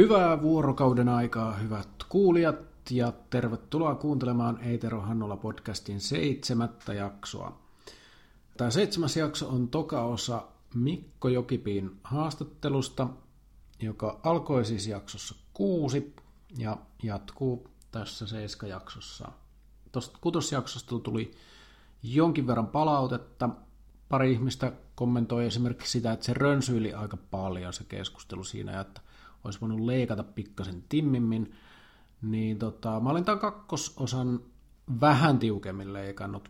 Hyvää vuorokauden aikaa, hyvät kuulijat, ja tervetuloa kuuntelemaan Eitero Hannola podcastin seitsemättä jaksoa. Tämä seitsemäs jakso on toka osa Mikko Jokipiin haastattelusta, joka alkoi siis jaksossa kuusi ja jatkuu tässä seiska jaksossa. Tuosta kutosjaksosta tuli jonkin verran palautetta. Pari ihmistä kommentoi esimerkiksi sitä, että se rönsyili aika paljon se keskustelu siinä, että olisi voinut leikata pikkasen timmimmin, niin tota, mä olin tämän kakkososan vähän tiukemmin leikannut.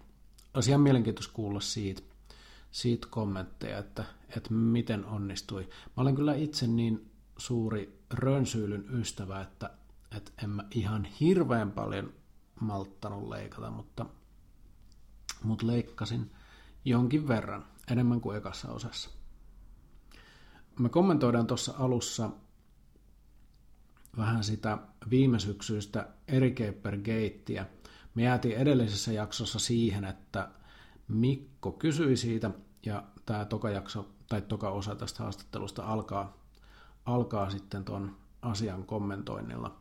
Olisi ihan mielenkiintoista kuulla siitä, siitä kommentteja, että, että miten onnistui. Mä olen kyllä itse niin suuri rönsyylyn ystävä, että, että en mä ihan hirveän paljon malttanut leikata, mutta, mutta leikkasin jonkin verran, enemmän kuin ekassa osassa. Me kommentoidaan tuossa alussa vähän sitä viime syksyistä Erikeper Gatea. Me jäätiin edellisessä jaksossa siihen, että Mikko kysyi siitä, ja tämä toka, jakso, tai toka osa tästä haastattelusta alkaa, alkaa sitten tuon asian kommentoinnilla.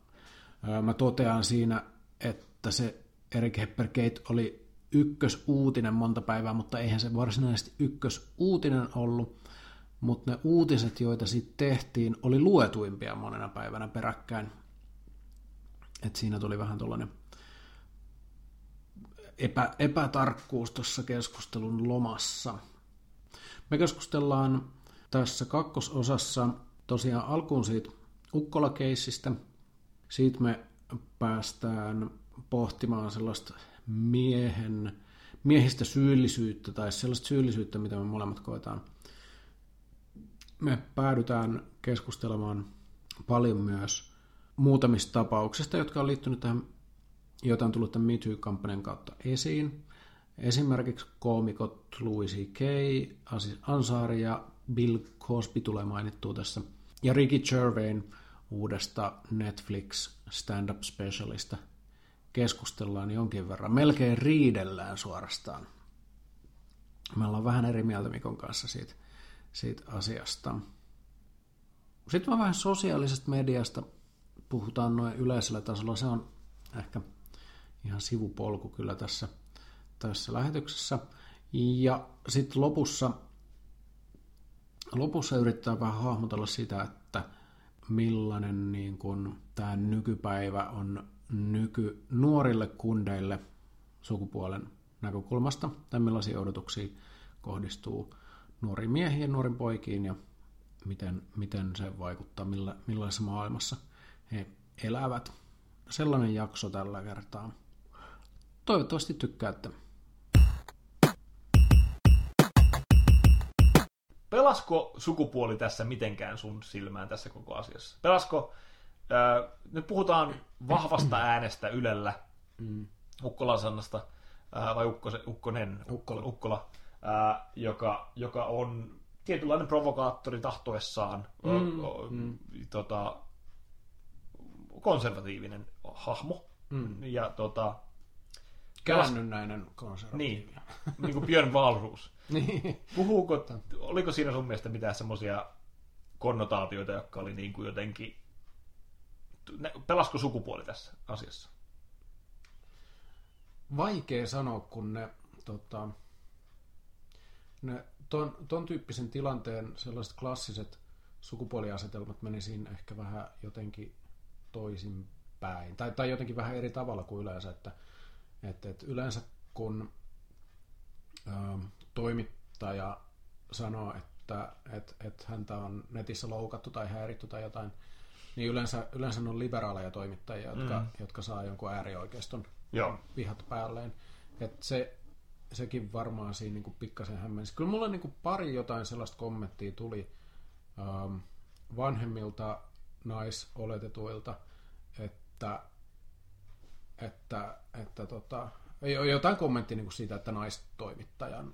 Mä totean siinä, että se Erik Heppergate oli ykkösuutinen monta päivää, mutta eihän se varsinaisesti ykkösuutinen ollut, mutta ne uutiset, joita sitten tehtiin, oli luetuimpia monena päivänä peräkkäin. Et siinä tuli vähän tuollainen epä, epätarkkuus tuossa keskustelun lomassa. Me keskustellaan tässä kakkososassa tosiaan alkuun siitä Ukkola-keissistä. Siitä me päästään pohtimaan sellaista miehen, miehistä syyllisyyttä tai sellaista syyllisyyttä, mitä me molemmat koetaan – me päädytään keskustelemaan paljon myös muutamista tapauksista, jotka on liittynyt tähän, joita on tullut tämän MeToo-kampanjan kautta esiin. Esimerkiksi koomikot Louis C.K., Asis Ansari ja Bill Cosby tulee mainittua tässä. Ja Ricky Gervain uudesta Netflix stand-up specialista keskustellaan jonkin verran. Melkein riidellään suorastaan. Me ollaan vähän eri mieltä Mikon kanssa siitä – siitä asiasta. Sitten vähän sosiaalisesta mediasta puhutaan noin yleisellä tasolla. Se on ehkä ihan sivupolku kyllä tässä, tässä lähetyksessä. Ja sitten lopussa, lopussa yrittää vähän hahmotella sitä, että millainen niin kun, tämä nykypäivä on nyky nuorille kundeille sukupuolen näkökulmasta, tai millaisia odotuksia kohdistuu nuoriin miehiin ja nuoriin poikiin ja miten, miten se vaikuttaa, millä, millaisessa maailmassa he elävät. Sellainen jakso tällä kertaa. Toivottavasti tykkäätte. Pelasko sukupuoli tässä mitenkään sun silmään tässä koko asiassa? Pelasko, äh, nyt puhutaan vahvasta äänestä Ylellä, mm. Ukkola-sanasta, äh, vai Ukkose, Ukkonen, Ukkola, Ukkola ää, joka, joka on tietynlainen provokaattori tahtoessaan, mm, o, o, mm. Tota, konservatiivinen hahmo. Mm. Ja tota, Käännynnäinen konservatiivi. Niin, niin kuin Björn Wahlroos. niin. Puhuuko, oliko siinä sun mielestä mitään semmoisia konnotaatioita, jotka oli niin kuin jotenkin, pelasko sukupuoli tässä asiassa? Vaikea sanoa, kun ne tota, ne, ton, ton tyyppisen tilanteen sellaiset klassiset sukupuoliasetelmat meni siinä ehkä vähän jotenkin toisinpäin. Tai, tai jotenkin vähän eri tavalla kuin yleensä. Että, että, että yleensä kun ä, toimittaja sanoo, että että että häntä on netissä loukattu tai häiritty tai jotain, niin yleensä, yleensä on liberaaleja toimittajia, jotka, mm. jotka saa jonkun äärioikeiston Joo. vihat päälleen. että se, sekin varmaan siinä niin kuin pikkasen hämmensi. Kyllä mulla niin kuin pari jotain sellaista kommenttia tuli ähm, vanhemmilta naisoletetuilta, että, että, että tota, jotain kommenttia niin kuin siitä, että naistoimittajan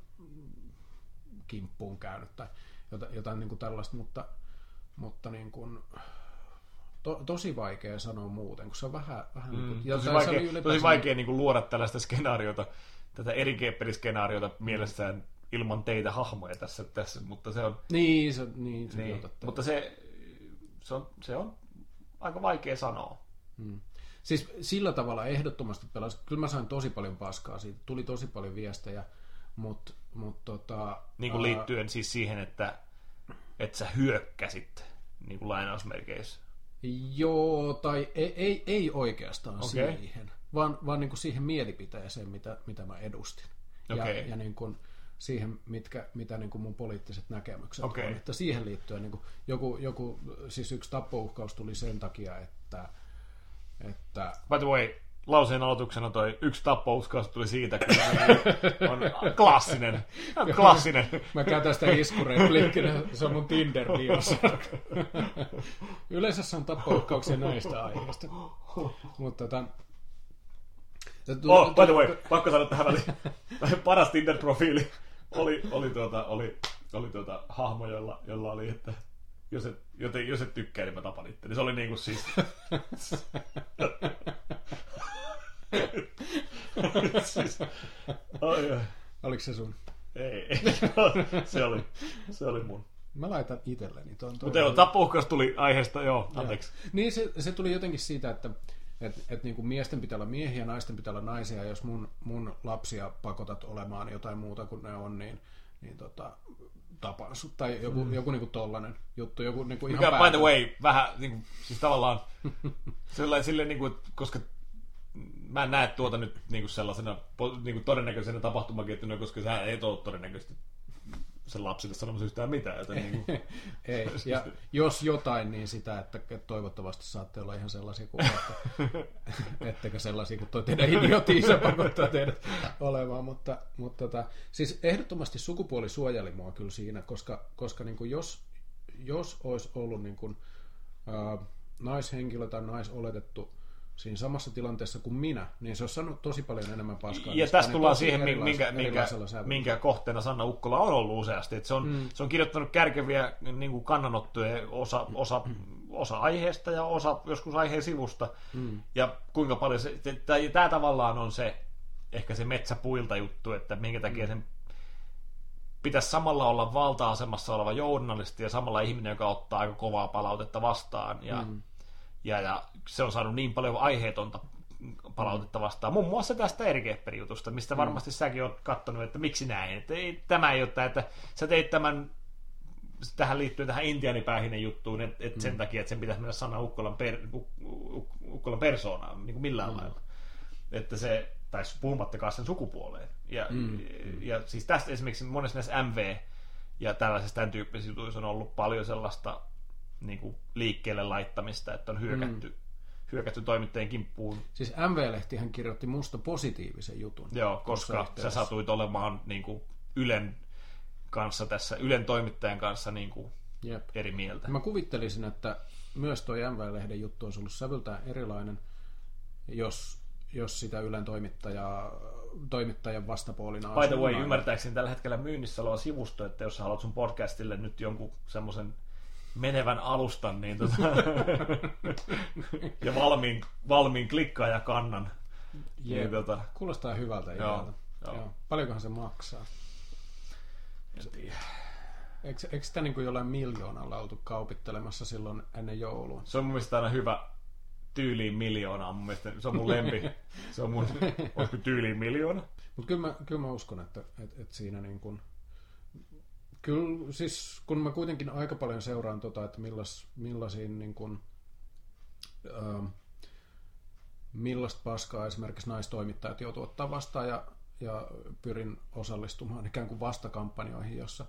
kimppuun käynyt tai jotain, jotain niin kuin tällaista, mutta, mutta niin kuin, to, tosi vaikea sanoa muuten, kun se on vähän... vähän mm, niin kuin, tosi, vaikea, tosi vaikea niin kuin luoda tällaista skenaariota, tätä eri skenaariota mielessään ilman teitä hahmoja tässä, tässä mutta se on... Niin, se, niin, se niin, Mutta se, se, on, se on aika vaikea sanoa. Hmm. Siis sillä tavalla ehdottomasti pelasi. Kyllä mä sain tosi paljon paskaa siitä. Tuli tosi paljon viestejä, mutta mut tota... Niin kuin liittyen ää... siis siihen, että, että sä hyökkäsit niin kuin lainausmerkeissä. Joo, tai ei, ei, ei oikeastaan okay. siihen, vaan, vaan niin kuin siihen mielipiteeseen, mitä, mitä mä edustin. Okay. Ja, ja niin kuin siihen, mitkä, mitä niin kuin mun poliittiset näkemykset okay. on. Että siihen liittyen niin kuin joku, joku, siis yksi tappouhkaus tuli sen takia, että, että... By the way, lauseen aloituksena toi yksi tappouskaus tuli siitä, kun on klassinen. On klassinen. Mä käytän sitä iskurepliikkinä, se on mun tinder Yleensä se on tappouhkauksia näistä aiheista. Mutta tota, Oh, by the way, pakko sanoa tähän väliin. Paras Tinder-profiili oli, oli, tuota, oli, oli tuota, hahmo, jolla, jolla oli, että jos et, joten, jos et tykkää, niin mä tapan itse. Se oli niinku siis... siis ai, ai. Oliko se sun? Ei, ei. se, oli, se oli mun. Mä laitan itselleni. Mutta joo, tuli aiheesta, joo, anteeksi. Ja. Niin se, se tuli jotenkin siitä, että et, et niin kuin miesten pitää olla miehiä, naisten pitää olla naisia, ja jos mun, mun lapsia pakotat olemaan jotain muuta kuin ne on, niin, niin tota, tapaan sut. Tai joku, mm. joku niin kuin tollanen juttu. Joku niin kuin ihan Mikä, by the way, vähän niin kuin, siis tavallaan sellainen, silleen, niin kuin, koska mä en näe tuota nyt niin kuin sellaisena niin kuin todennäköisenä tapahtumakettuna, koska sä ei ole todennäköisesti sen lapsille sanomassa yhtään mitään. Joten niin kuin... Ei, ja jos jotain, niin sitä, että toivottavasti saatte olla ihan sellaisia kuin että, ettekä sellaisia kuin toi teidän idiotiisa pakottaa teidät olemaan, mutta, mutta tota, siis ehdottomasti sukupuoli suojeli mua kyllä siinä, koska, koska niin kuin jos, jos olisi ollut niin kuin, äh, naishenkilö tai naisoletettu siinä samassa tilanteessa kuin minä, niin se on saanut tosi paljon enemmän paskaa. Ja tässä tullaan siihen, minkä, minkä, minkä kohteena Sanna Ukkola on ollut useasti. Että se, on, mm. se on kirjoittanut kärkeviä niin kuin kannanottoja osa, osa, osa aiheesta ja osa joskus aiheen sivusta. Mm. Ja kuinka paljon se, tämä tavallaan on se ehkä se metsäpuilta juttu, että minkä takia mm. sen pitäisi samalla olla valta-asemassa oleva journalisti ja samalla ihminen, joka ottaa aika kovaa palautetta vastaan. Ja, mm ja, ja se on saanut niin paljon aiheetonta palautetta vastaan. Muun muassa tästä Ergepper-jutusta, mistä mm. varmasti säkin oot katsonut, että miksi näin. Että ei, tämä ei ole tämä, että sä teit tämän tähän liittyen tähän intianipäähinen juttuun, että et mm. sen takia, että sen pitäisi mennä sana Ukkolan, per, Ukkolan persoonaan niin kuin millään mm. lailla. Että se, tai puhumattakaan sen sukupuoleen. Ja, mm. ja siis tästä esimerkiksi monessa näissä MV ja tällaisissa tämän tyyppisissä jutuissa on ollut paljon sellaista niin kuin liikkeelle laittamista, että on hyökätty, mm. hyökätty toimittajien kimppuun. Siis MV-lehtihän kirjoitti musta positiivisen jutun. Joo, koska sä satuit olemaan niin kuin Ylen kanssa tässä, Ylen toimittajan kanssa niin kuin Jep. eri mieltä. Mä kuvittelisin, että myös tuo MV-lehden juttu olisi ollut sävyltään erilainen, jos, jos sitä Ylen toimittajaa toimittajan vastapuolina By the way, ymmärtääkseni tällä hetkellä myynnissä oleva sivusto, että jos haluat sun podcastille nyt jonkun semmoisen menevän alustan niin tota, ja valmiin, valmiin ja kannan. Niin, tota, Kuulostaa hyvältä joo, joo. joo. Paljonkohan se maksaa? En tiedä. Eikö, eikö sitä niin kuin jollain miljoonalla oltu kaupittelemassa silloin ennen joulua? Se on mun mielestä aina hyvä tyyliin miljoonaa. Mun mielestä se on mun lempi. Se on mun, olisiko tyyliin miljoona? Mutta kyllä mä, kyllä mä uskon, että, että, että siinä niin kuin, Kyllä, siis kun mä kuitenkin aika paljon seuraan tota, että millas, millaisiin niin kuin, äh, millaista paskaa esimerkiksi naistoimittajat joutuu ottaa vastaan ja, ja pyrin osallistumaan ikään kuin vastakampanjoihin, jossa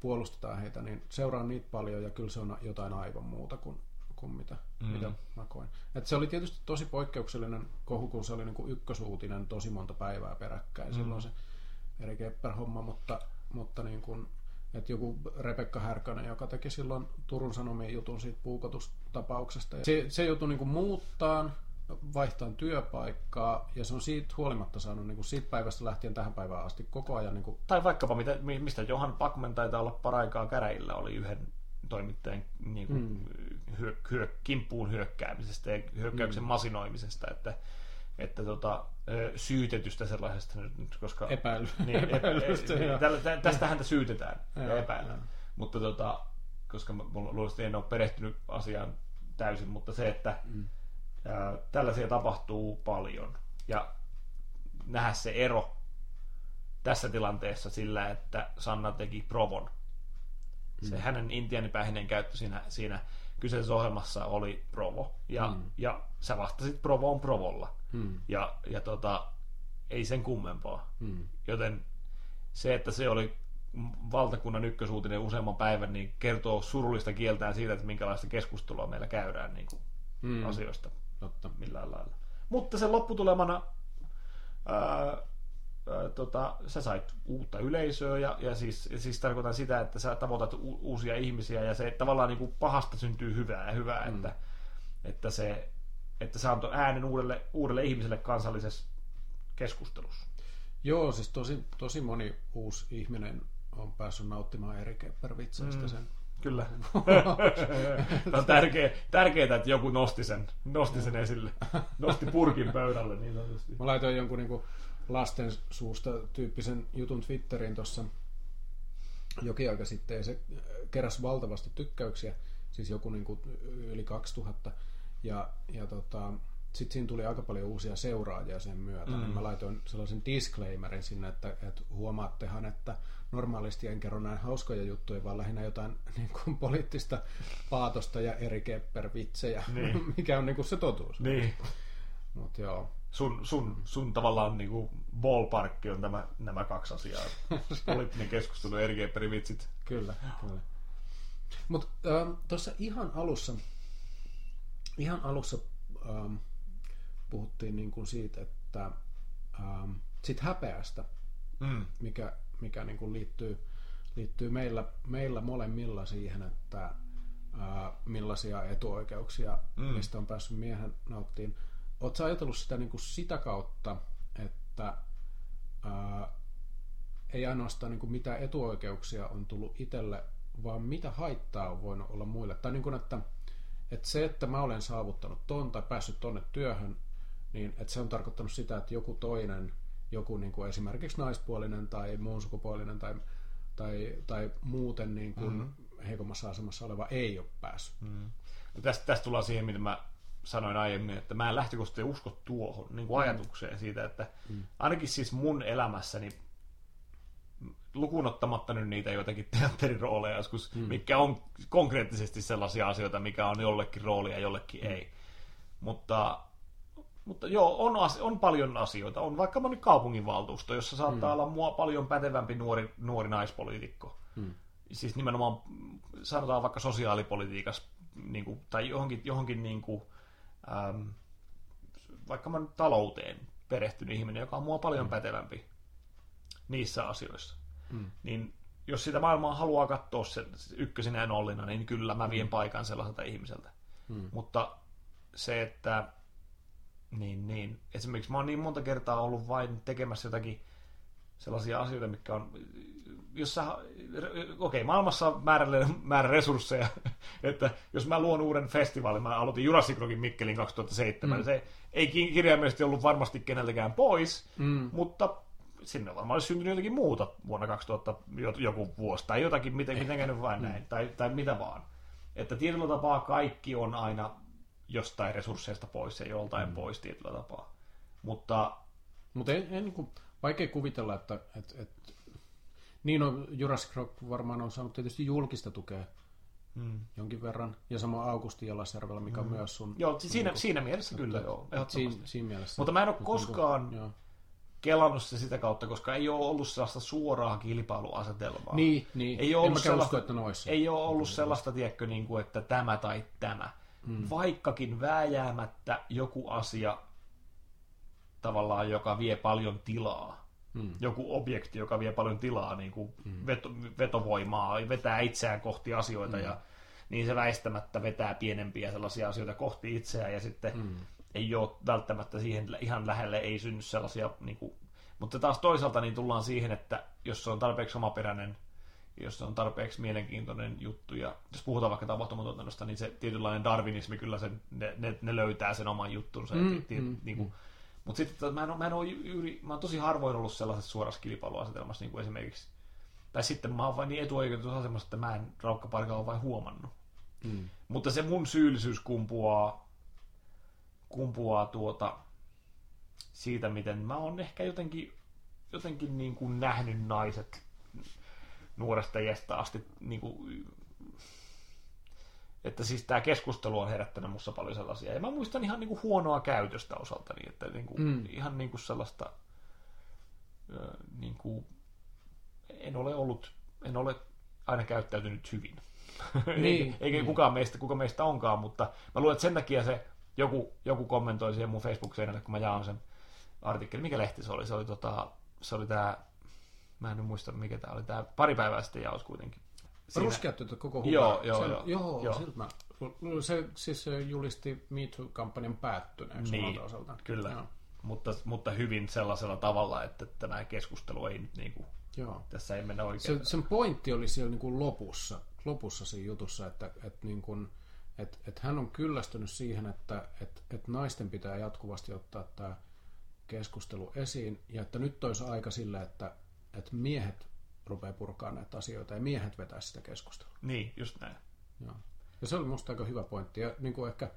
puolustetaan heitä, niin seuraan niitä paljon ja kyllä se on jotain aivan muuta kuin, kuin mitä, mm. mitä mä koin. Et se oli tietysti tosi poikkeuksellinen kohu, kun se oli niin kuin ykkösuutinen tosi monta päivää peräkkäin mm. silloin se Eri Kepper-homma, mutta, mutta niin kuin, että joku Rebekka Härkönen, joka teki silloin Turun Sanomien jutun siitä puukotustapauksesta. Se, se joutui niin muuttaa, vaihtaa työpaikkaa, ja se on siitä huolimatta saanut niin kuin siitä päivästä lähtien tähän päivään asti koko ajan. Niin kuin... Tai vaikkapa, mitä, mistä Johan Pakman taitaa olla paraikaa käräjillä, oli yhden toimittajan niin kuin, mm. hyö, hyö, kimppuun hyökkäämisestä ja hyökkäyksen mm. masinoimisesta, että että tota, syytetystä sellaisesta nyt, koska... Epäily. Niin, Epäilystä, e, e, tästä häntä syytetään ja epäillään. Mutta tota, koska mä luulen, en ole perehtynyt asiaan täysin, mutta se, että mm. ää, tällaisia tapahtuu paljon. Ja nähdä se ero tässä tilanteessa sillä, että Sanna teki Provon. Se mm. hänen intianipähinen käyttö siinä, siinä kyseisessä ohjelmassa oli Provo. Ja, mm. ja sä vastasit Provoon Provolla. Mm. Ja, ja tota, ei sen kummempaa. Mm. Joten se, että se oli valtakunnan ykkösuutinen useamman päivän, niin kertoo surullista kieltään siitä, että minkälaista keskustelua meillä käydään niin kuin mm. asioista Totta. millään lailla. Mutta sen lopputulemana ää, ää, tota, sä sait uutta yleisöä ja, ja siis, siis tarkoitan sitä, että sä tavoitat u- uusia ihmisiä ja se tavallaan niin kuin pahasta syntyy hyvää ja hyvää, mm. että, että, se, että se antoi äänen uudelle, uudelle ihmiselle kansallisessa keskustelussa. Joo, siis tosi, tosi moni uusi ihminen on päässyt nauttimaan eri keppervitseistä mm. sen Kyllä. on tärkeä, tärkeää, että joku nosti sen, nosti sen esille. Nosti purkin pöydälle niin sanotusti. Mä laitoin jonkun niin kuin lasten suusta tyyppisen jutun Twitteriin tuossa jokin aika sitten ja se keräsi valtavasti tykkäyksiä, siis joku niin kuin yli 2000. Ja, ja tota, sitten siinä tuli aika paljon uusia seuraajia sen myötä. Mm. Niin mä laitoin sellaisen disclaimerin sinne, että, että huomaattehan, että normaalisti en kerro näin hauskoja juttuja, vaan lähinnä jotain niin kuin, poliittista paatosta ja eri keppervitsejä, niin. mikä on niin kuin, se totuus. Niin. Mut joo. Sun, sun, sun tavallaan niin kuin ballparkki on tämä, nämä kaksi asiaa. Poliittinen keskustelu ja eri kepperivitsit. Kyllä, kyllä. Mutta äh, tuossa ihan alussa, ihan alussa ähm, puhuttiin niin kuin siitä, että ähm, sit häpeästä, mm. mikä, mikä niin kuin liittyy, liittyy meillä, meillä molemmilla siihen, että äh, millaisia etuoikeuksia mm. mistä on päässyt miehen nauttiin. Oletko ajatellut sitä niin kuin sitä kautta, että äh, ei ainoastaan niin kuin mitä etuoikeuksia on tullut itselle, vaan mitä haittaa on voinut olla muille. Tai niin kuin, että, että se, että mä olen saavuttanut ton tai päässyt tonne työhön, niin että se on tarkoittanut sitä, että joku toinen, joku niin kuin esimerkiksi naispuolinen tai muun sukupuolinen tai, tai, tai muuten niin kuin mm-hmm. heikommassa asemassa oleva ei ole päässyt. Mm. No tästä, tästä tullaan siihen, mitä mä sanoin aiemmin, että mä en lähtökohtaisesti usko tuohon niin kuin mm. ajatukseen siitä, että mm. ainakin siis mun elämässäni lukunottamatta nyt niitä joitakin teatterirooleja joskus, mm. mikä on konkreettisesti sellaisia asioita, mikä on jollekin rooli ja jollekin mm. ei. Mutta mutta joo, on, on paljon asioita. On vaikka moni kaupunginvaltuusto, jossa saattaa hmm. olla mua paljon pätevämpi nuori, nuori naispoliitikko. Hmm. Siis nimenomaan sanotaan vaikka sosiaalipolitiikassa niin kuin, tai johonkin, johonkin niin kuin, ähm, vaikka mä talouteen perehtynyt ihminen, joka on mua paljon hmm. pätevämpi niissä asioissa. Hmm. Niin jos sitä maailmaa haluaa katsoa se ykkösinä ja nollina, niin kyllä mä vien hmm. paikan sellaiselta ihmiseltä. Hmm. Mutta se, että niin, niin. Esimerkiksi mä oon niin monta kertaa ollut vain tekemässä jotakin sellaisia asioita, mitkä on, jossa, okei, okay, maailmassa on määrä, määrä resursseja, että jos mä luon uuden festivaalin, mä aloitin Jurassic Rockin Mikkelin 2007, mm. se ei kirjaimellisesti ollut varmasti keneltäkään pois, mm. mutta sinne varmaan olisi syntynyt jotakin muuta vuonna 2000 joku vuosi, tai jotakin, miten, miten nyt vain mm. näin, tai, tai mitä vaan. Että tietyllä tapaa kaikki on aina jostain resursseista pois ja joltain mm. pois tietyllä tapaa. Mutta, Mutta en, en, niin kuin, vaikea kuvitella, että, että, että niin on Jurassic Rock varmaan on saanut tietysti julkista tukea mm. jonkin verran. Ja sama Augusti Jalasjärvellä, mikä mm. on myös sun... Joo, siinä, niin siinä mielessä että, kyllä joo. Siinä, siinä mielessä. Mutta mä en ole koskaan niin kuin, kelannut se sitä kautta, koska ei ole ollut sellaista suoraa kilpailuasetelmaa. Niin, niin. Ei ole ollut sellaista, usko, että Ei ole ollut sellaista, tiedätkö, niin kuin, että tämä tai tämä mm. vaikkakin vääjäämättä joku asia tavallaan, joka vie paljon tilaa, mm. joku objekti, joka vie paljon tilaa, niin kuin mm. veto, vetovoimaa, vetää itseään kohti asioita, mm. ja niin se väistämättä vetää pienempiä sellaisia asioita kohti itseään, ja sitten mm. ei ole välttämättä siihen ihan lähelle, ei synny sellaisia, niin kuin, mutta taas toisaalta niin tullaan siihen, että jos se on tarpeeksi omaperäinen jos se on tarpeeksi mielenkiintoinen juttu. Ja jos puhutaan vaikka tapahtumatuotannosta, niin se tietynlainen darwinismi kyllä sen, ne, ne, ne löytää sen oman juttunsa. Mm, ja, mm, niin kuin, mm. Mutta sitten mä en, mä en ole yli, mä oon tosi harvoin ollut sellaisessa suorassa kilpailuasetelmassa niin kuin esimerkiksi. Tai sitten mä oon vain niin etuoikeutussa asemassa, että mä en raukkaparkaa ole vain huomannut. Mm. Mutta se mun syyllisyys kumpuaa, kumpuaa tuota, siitä, miten mä oon ehkä jotenkin, jotenkin niin kuin nähnyt naiset nuoresta iästä asti niin kuin, että siis tämä keskustelu on herättänyt mussa paljon sellaisia. Ja mä muistan ihan niin kuin huonoa käytöstä osaltani, että niin kuin, mm. ihan niin kuin sellaista, niin kuin, en ole ollut, en ole aina käyttäytynyt hyvin. Niin, Eikä niin. kukaan meistä, kuka meistä onkaan, mutta mä luulen, että sen takia se joku, joku kommentoi siihen mun Facebook-seinälle, kun mä jaan sen artikkelin. Mikä lehti se oli? Se oli, tota, se oli tää, mä en nyt muista mikä tää oli, tää pari päivää sitten jaos kuitenkin. Siinä... Ruskeat koko huva. Joo, joo, se, joo. Joo, joo. Siltä mä, se siis julisti MeToo-kampanjan päättyneeksi niin, osalta. Kyllä, joo. Mutta, mutta hyvin sellaisella tavalla, että tämä keskustelu ei nyt niin kuin, joo. tässä ei mennä oikein. Se, sen pointti oli siellä niin kuin lopussa, lopussa siinä jutussa, että, että, niin kuin, että, että hän on kyllästynyt siihen, että, että, että naisten pitää jatkuvasti ottaa tämä keskustelu esiin, ja että nyt olisi aika sille, että, että miehet rupeaa purkaa näitä asioita ja miehet vetää sitä keskustelua. Niin, just näin. Joo. Ja se oli musta aika hyvä pointti. Ja niin kuin ehkä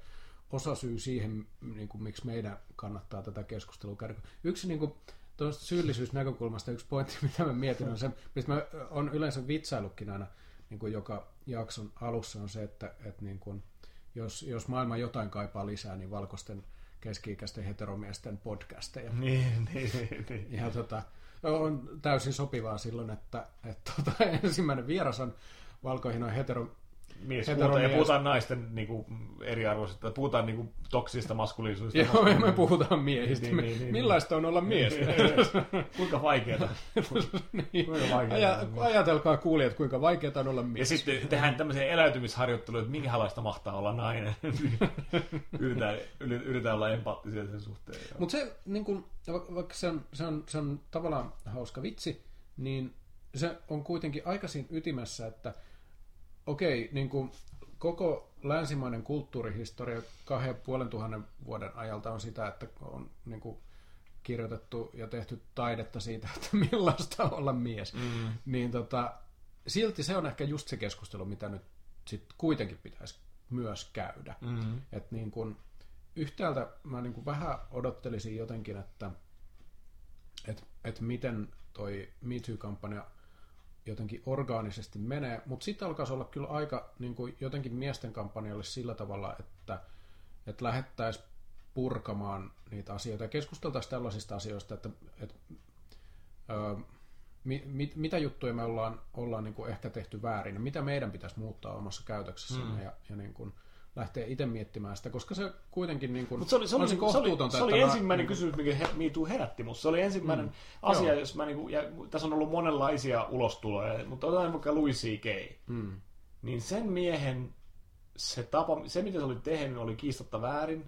osa syy siihen, niin kuin, miksi meidän kannattaa tätä keskustelua käydä. Yksi niin kuin, tuosta syyllisyysnäkökulmasta yksi pointti, mitä mä mietin, on se, mistä mä on yleensä vitsailutkin aina niin kuin joka jakson alussa, on se, että, että niin kuin, jos, jos maailma jotain kaipaa lisää, niin valkoisten keski-ikäisten heteromiesten podcasteja. Niin, niin, niin. Ja tota, on täysin sopivaa silloin, että, että tota, ensimmäinen vieras on valkoihin hetero, mies, puhutaan, ja puhutaan naisten niin kuin, eriarvoisista, puhutaan niin kuin, toksista maskuliisuudesta. Joo, me puhutaan miehistä. Niin, niin, niin, Millaista on olla mies? kuinka vaikeaa? niin. kuinka vaikeata ajatelkaa kuulijat, kuinka vaikeaa on olla mies. Ja sitten tehdään tämmöisiä eläytymisharjoitteluja, että minkälaista mahtaa olla nainen. yritetään, yritetään olla empaattisia sen suhteen. Mutta se, niin kun, vaikka se on, se, on, se on tavallaan hauska vitsi, niin se on kuitenkin aikaisin ytimessä, että okei, niin kuin koko länsimainen kulttuurihistoria kahden puolen tuhannen vuoden ajalta on sitä, että on niin kuin kirjoitettu ja tehty taidetta siitä, että millaista olla mies. Mm. Niin tota, silti se on ehkä just se keskustelu, mitä nyt sit kuitenkin pitäisi myös käydä. Mm-hmm. Et niin kun, yhtäältä mä niin kun vähän odottelisin jotenkin, että et, et miten toi MeToo-kampanja jotenkin orgaanisesti menee, mutta sitten alkaisi olla kyllä aika niin kuin jotenkin miesten kampanjalle sillä tavalla, että, että lähettäisiin purkamaan niitä asioita ja keskusteltaisiin tällaisista asioista, että, että ö, mi, mit, mitä juttuja me ollaan, ollaan niin kuin ehkä tehty väärin ja mitä meidän pitäisi muuttaa omassa käytöksessämme mm. ja, ja niin kuin, lähteä itse miettimään sitä, koska se kuitenkin niin kuin, Mut se oli, se oli, se oli, se oli ensimmäinen mä, kysymys, mikä he, MeToo herätti musta. Se oli ensimmäinen mm, asia, joo. jos mä, niin kuin, ja tässä on ollut monenlaisia ulostuloja, mutta otetaan vaikka Louis C.K. Mm. Niin sen miehen se, tapa, se, mitä se oli tehnyt, oli kiistatta väärin,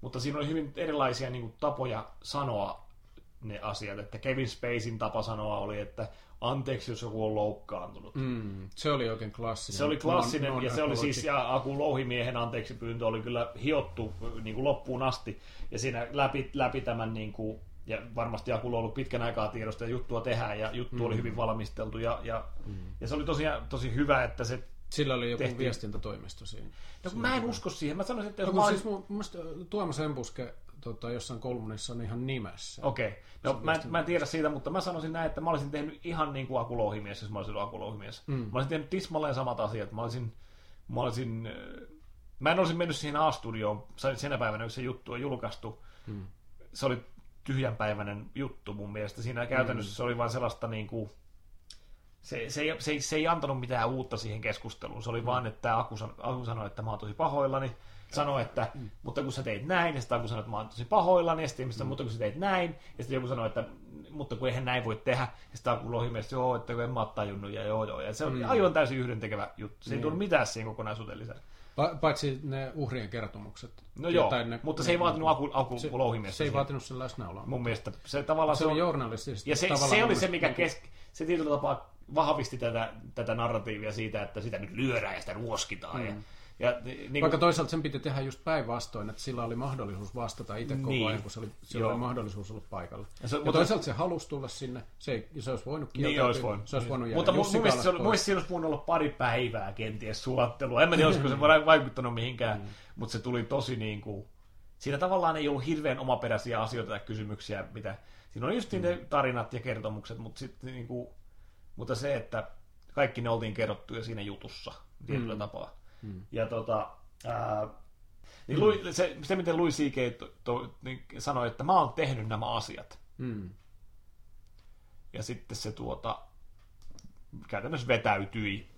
mutta siinä oli hyvin erilaisia niin kuin, tapoja sanoa ne asiat. Että Kevin Spacein tapa sanoa oli, että anteeksi, jos joku on loukkaantunut. Mm, se oli oikein klassinen. Se oli klassinen, non, ja se oli siis, ja Aku Louhimiehen anteeksi pyyntö oli kyllä hiottu niin kuin loppuun asti, ja siinä läpi, läpi tämän, niin kuin, ja varmasti Aku on ollut pitkän aikaa tiedosta, ja juttua tehdään, ja juttu mm. oli hyvin valmisteltu, ja, ja, mm. ja se oli tosiaan tosi hyvä, että se sillä oli joku tehtiin. viestintätoimisto siinä. No, mä en usko siihen. Mä sanoisin, että jos no, mä olin... siis mun, mun Tuomas Embuske tota, jossain kolumnissa on ihan nimessä. Okei. Okay. No, mä, en, mä en tiedä siitä, mutta mä sanoisin näin, että mä olisin tehnyt ihan niin kuin akulouhimies, jos mä olisin ollut akulouhimies. Mm. Mä olisin tehnyt tismalleen samat asiat. Mä olisin, mä olisin, äh, mä en olisi mennyt siihen A-studioon senä päivänä, kun se juttu on julkaistu. Mm. Se oli tyhjänpäiväinen juttu mun mielestä. Siinä käytännössä mm. se oli vain sellaista niin kuin, se, se, ei, se, ei, se ei antanut mitään uutta siihen keskusteluun. Se oli mm. vaan, että Aku, Aku sanoi, että mä oon tosi pahoillani sanoi, että mm. mutta kun sä teit näin, ja sitten joku sanoi, että mä oon tosi pahoillani, ja sitten mm. mutta kun sä teit näin, ja sitten joku sanoi, että mutta kun eihän näin voi tehdä, ja sitten joku lohimiestä, joo, että kun en mä oon tajunnut, ja joo, joo, ja se on mm. aivan täysin yhdentekevä juttu. Se ei mm. tullut mitään siihen kokonaisuuteen lisää. Pa- paitsi ne uhrien kertomukset. No joo, ne, mutta se ei vaatinut aku, aku se, louhimiestä. Se ei vaatinut sen läsnäoloa. Mun mielestä se tavallaan... Se, se on journalistisesti. Ja se, se oli se, mikä niin kes, se tietyllä tapaa vahvisti tätä, tätä narratiivia siitä, että sitä nyt lyödään ja sitä ruoskitaan. Mm. Ja Ja, niin Vaikka toisaalta sen piti tehdä just päinvastoin, että sillä oli mahdollisuus vastata itse koko Niin. ajan, kun se oli, sillä Joo. oli mahdollisuus olla paikalla. Ja se- ja mutta- toisaalta se halusi tulla sinne, se, ei, se olisi voinut Niin kieltäytyä, olisi voinut. se olisi voinut jäädä Mutta mun, mielestä, se oli, mun pois. mielestä siinä olisi voinut olla pari päivää kenties sulattelua. En mä tiedä, olisiko se vaikuttanut mihinkään, mm. mutta se tuli tosi niin kuin... Siinä tavallaan ei ollut hirveän omaperäisiä asioita tai kysymyksiä, mitä... Siinä oli just mm. ne tarinat ja kertomukset, mutta, sitten niin kuin, mutta se, että kaikki ne oltiin kerrottuja siinä jutussa tietyllä mm. tapaa. Mm. Ja tota, ää, niin Louis, se, se, miten Louis C.K. To, to, niin sanoi, että mä oon tehnyt nämä asiat. Mm. Ja sitten se tuota, käytännössä vetäytyi.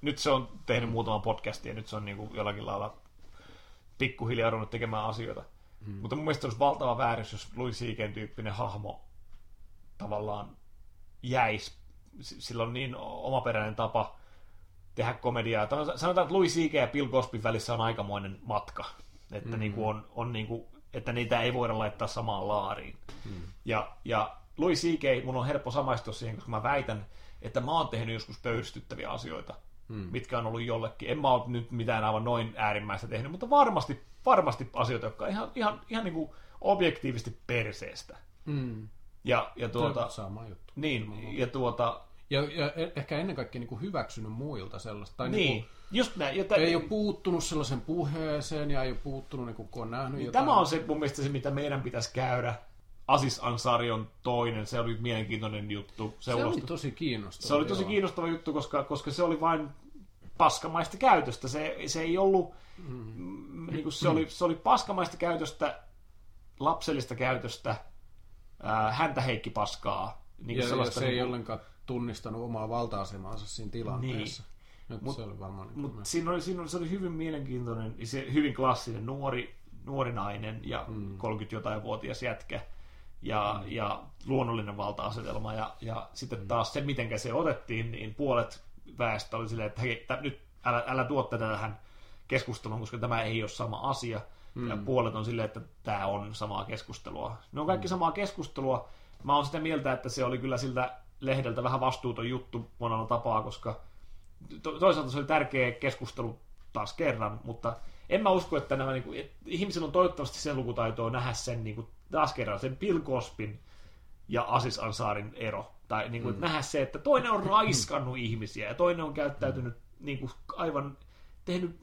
Nyt se on tehnyt muutaman podcastin ja nyt se on niin kuin jollakin lailla pikkuhiljaa ruvennut tekemään asioita. Mm. Mutta mun mielestä olisi valtava vääryys, jos Louis C.K. tyyppinen hahmo tavallaan jäisi. Sillä on niin omaperäinen tapa tehdä komediaa. Sanotaan, että Louis C.K. ja Bill Cosbyn välissä on aikamoinen matka. Että, mm. niin kuin on, on niin kuin, että niitä ei voida laittaa samaan laariin. Mm. Ja, ja Louis C.K., mun on helppo samaistua siihen, koska mä väitän, että mä oon tehnyt joskus pöyristyttäviä asioita, mm. mitkä on ollut jollekin. En mä ole nyt mitään aivan noin äärimmäistä tehnyt, mutta varmasti, varmasti asioita, jotka on ihan, ihan, ihan niin kuin objektiivisesti perseestä. Mm. Ja, ja Tuota, sama juttu. niin, ja tuota, Ja, ja e- ehkä ennen kaikkea niin kuin hyväksynyt muilta sellaista. Tai niin, niin just näin. Ja kuin, tä- ei ole puuttunut sellaisen puheeseen ja ei ole puuttunut, niin kuin, kun on nähnyt Niin jotain. Tämä on se mun mielestä se, mitä meidän pitäisi käydä. Asis Ansari on toinen, se oli mielenkiintoinen juttu. se oli ulostu- tosi kiinnostava. se oli tosi joo. kiinnostava juttu, koska, koska se oli vain paskamaista käytöstä. Se, se ei ollut, mm. niin kuin se, oli, se oli paskamaista käytöstä, lapsellista käytöstä, häntä Heikki paskaa. Niin Ja, kuin ja sellaista se ei niin kuin- ollenkaan tunnistanut omaa valta-asemaansa siinä tilanteessa. Nyt Mut- se oli varmaan... Niin Mutta siinä oli, siinä oli, se oli hyvin mielenkiintoinen, se hyvin klassinen nuori, nuori nainen ja mm. 30-jotain-vuotias jätkä ja, mm. ja luonnollinen valta-asetelma. Ja, ja sitten mm. taas se, miten se otettiin, niin puolet väestä oli silleen, että hei, tä, nyt älä, älä tuo tätä tähän keskusteluun, koska tämä ei ole sama asia. Mm. Ja puolet on silleen, että tämä on samaa keskustelua. Ne on kaikki samaa keskustelua. Mä oon sitä mieltä, että se oli kyllä siltä lehdeltä vähän vastuuton juttu monella tapaa, koska to- toisaalta se oli tärkeä keskustelu taas kerran, mutta en mä usko, että nämä niin kuin, et, ihmisillä on toivottavasti sen lukutaitoa nähdä sen niin kuin, taas kerran sen Bill Cospin ja Asis Ansaarin ero. Tai niin kuin, mm. nähdä se, että toinen on raiskannut ihmisiä ja toinen on käyttäytynyt niin kuin, aivan tehnyt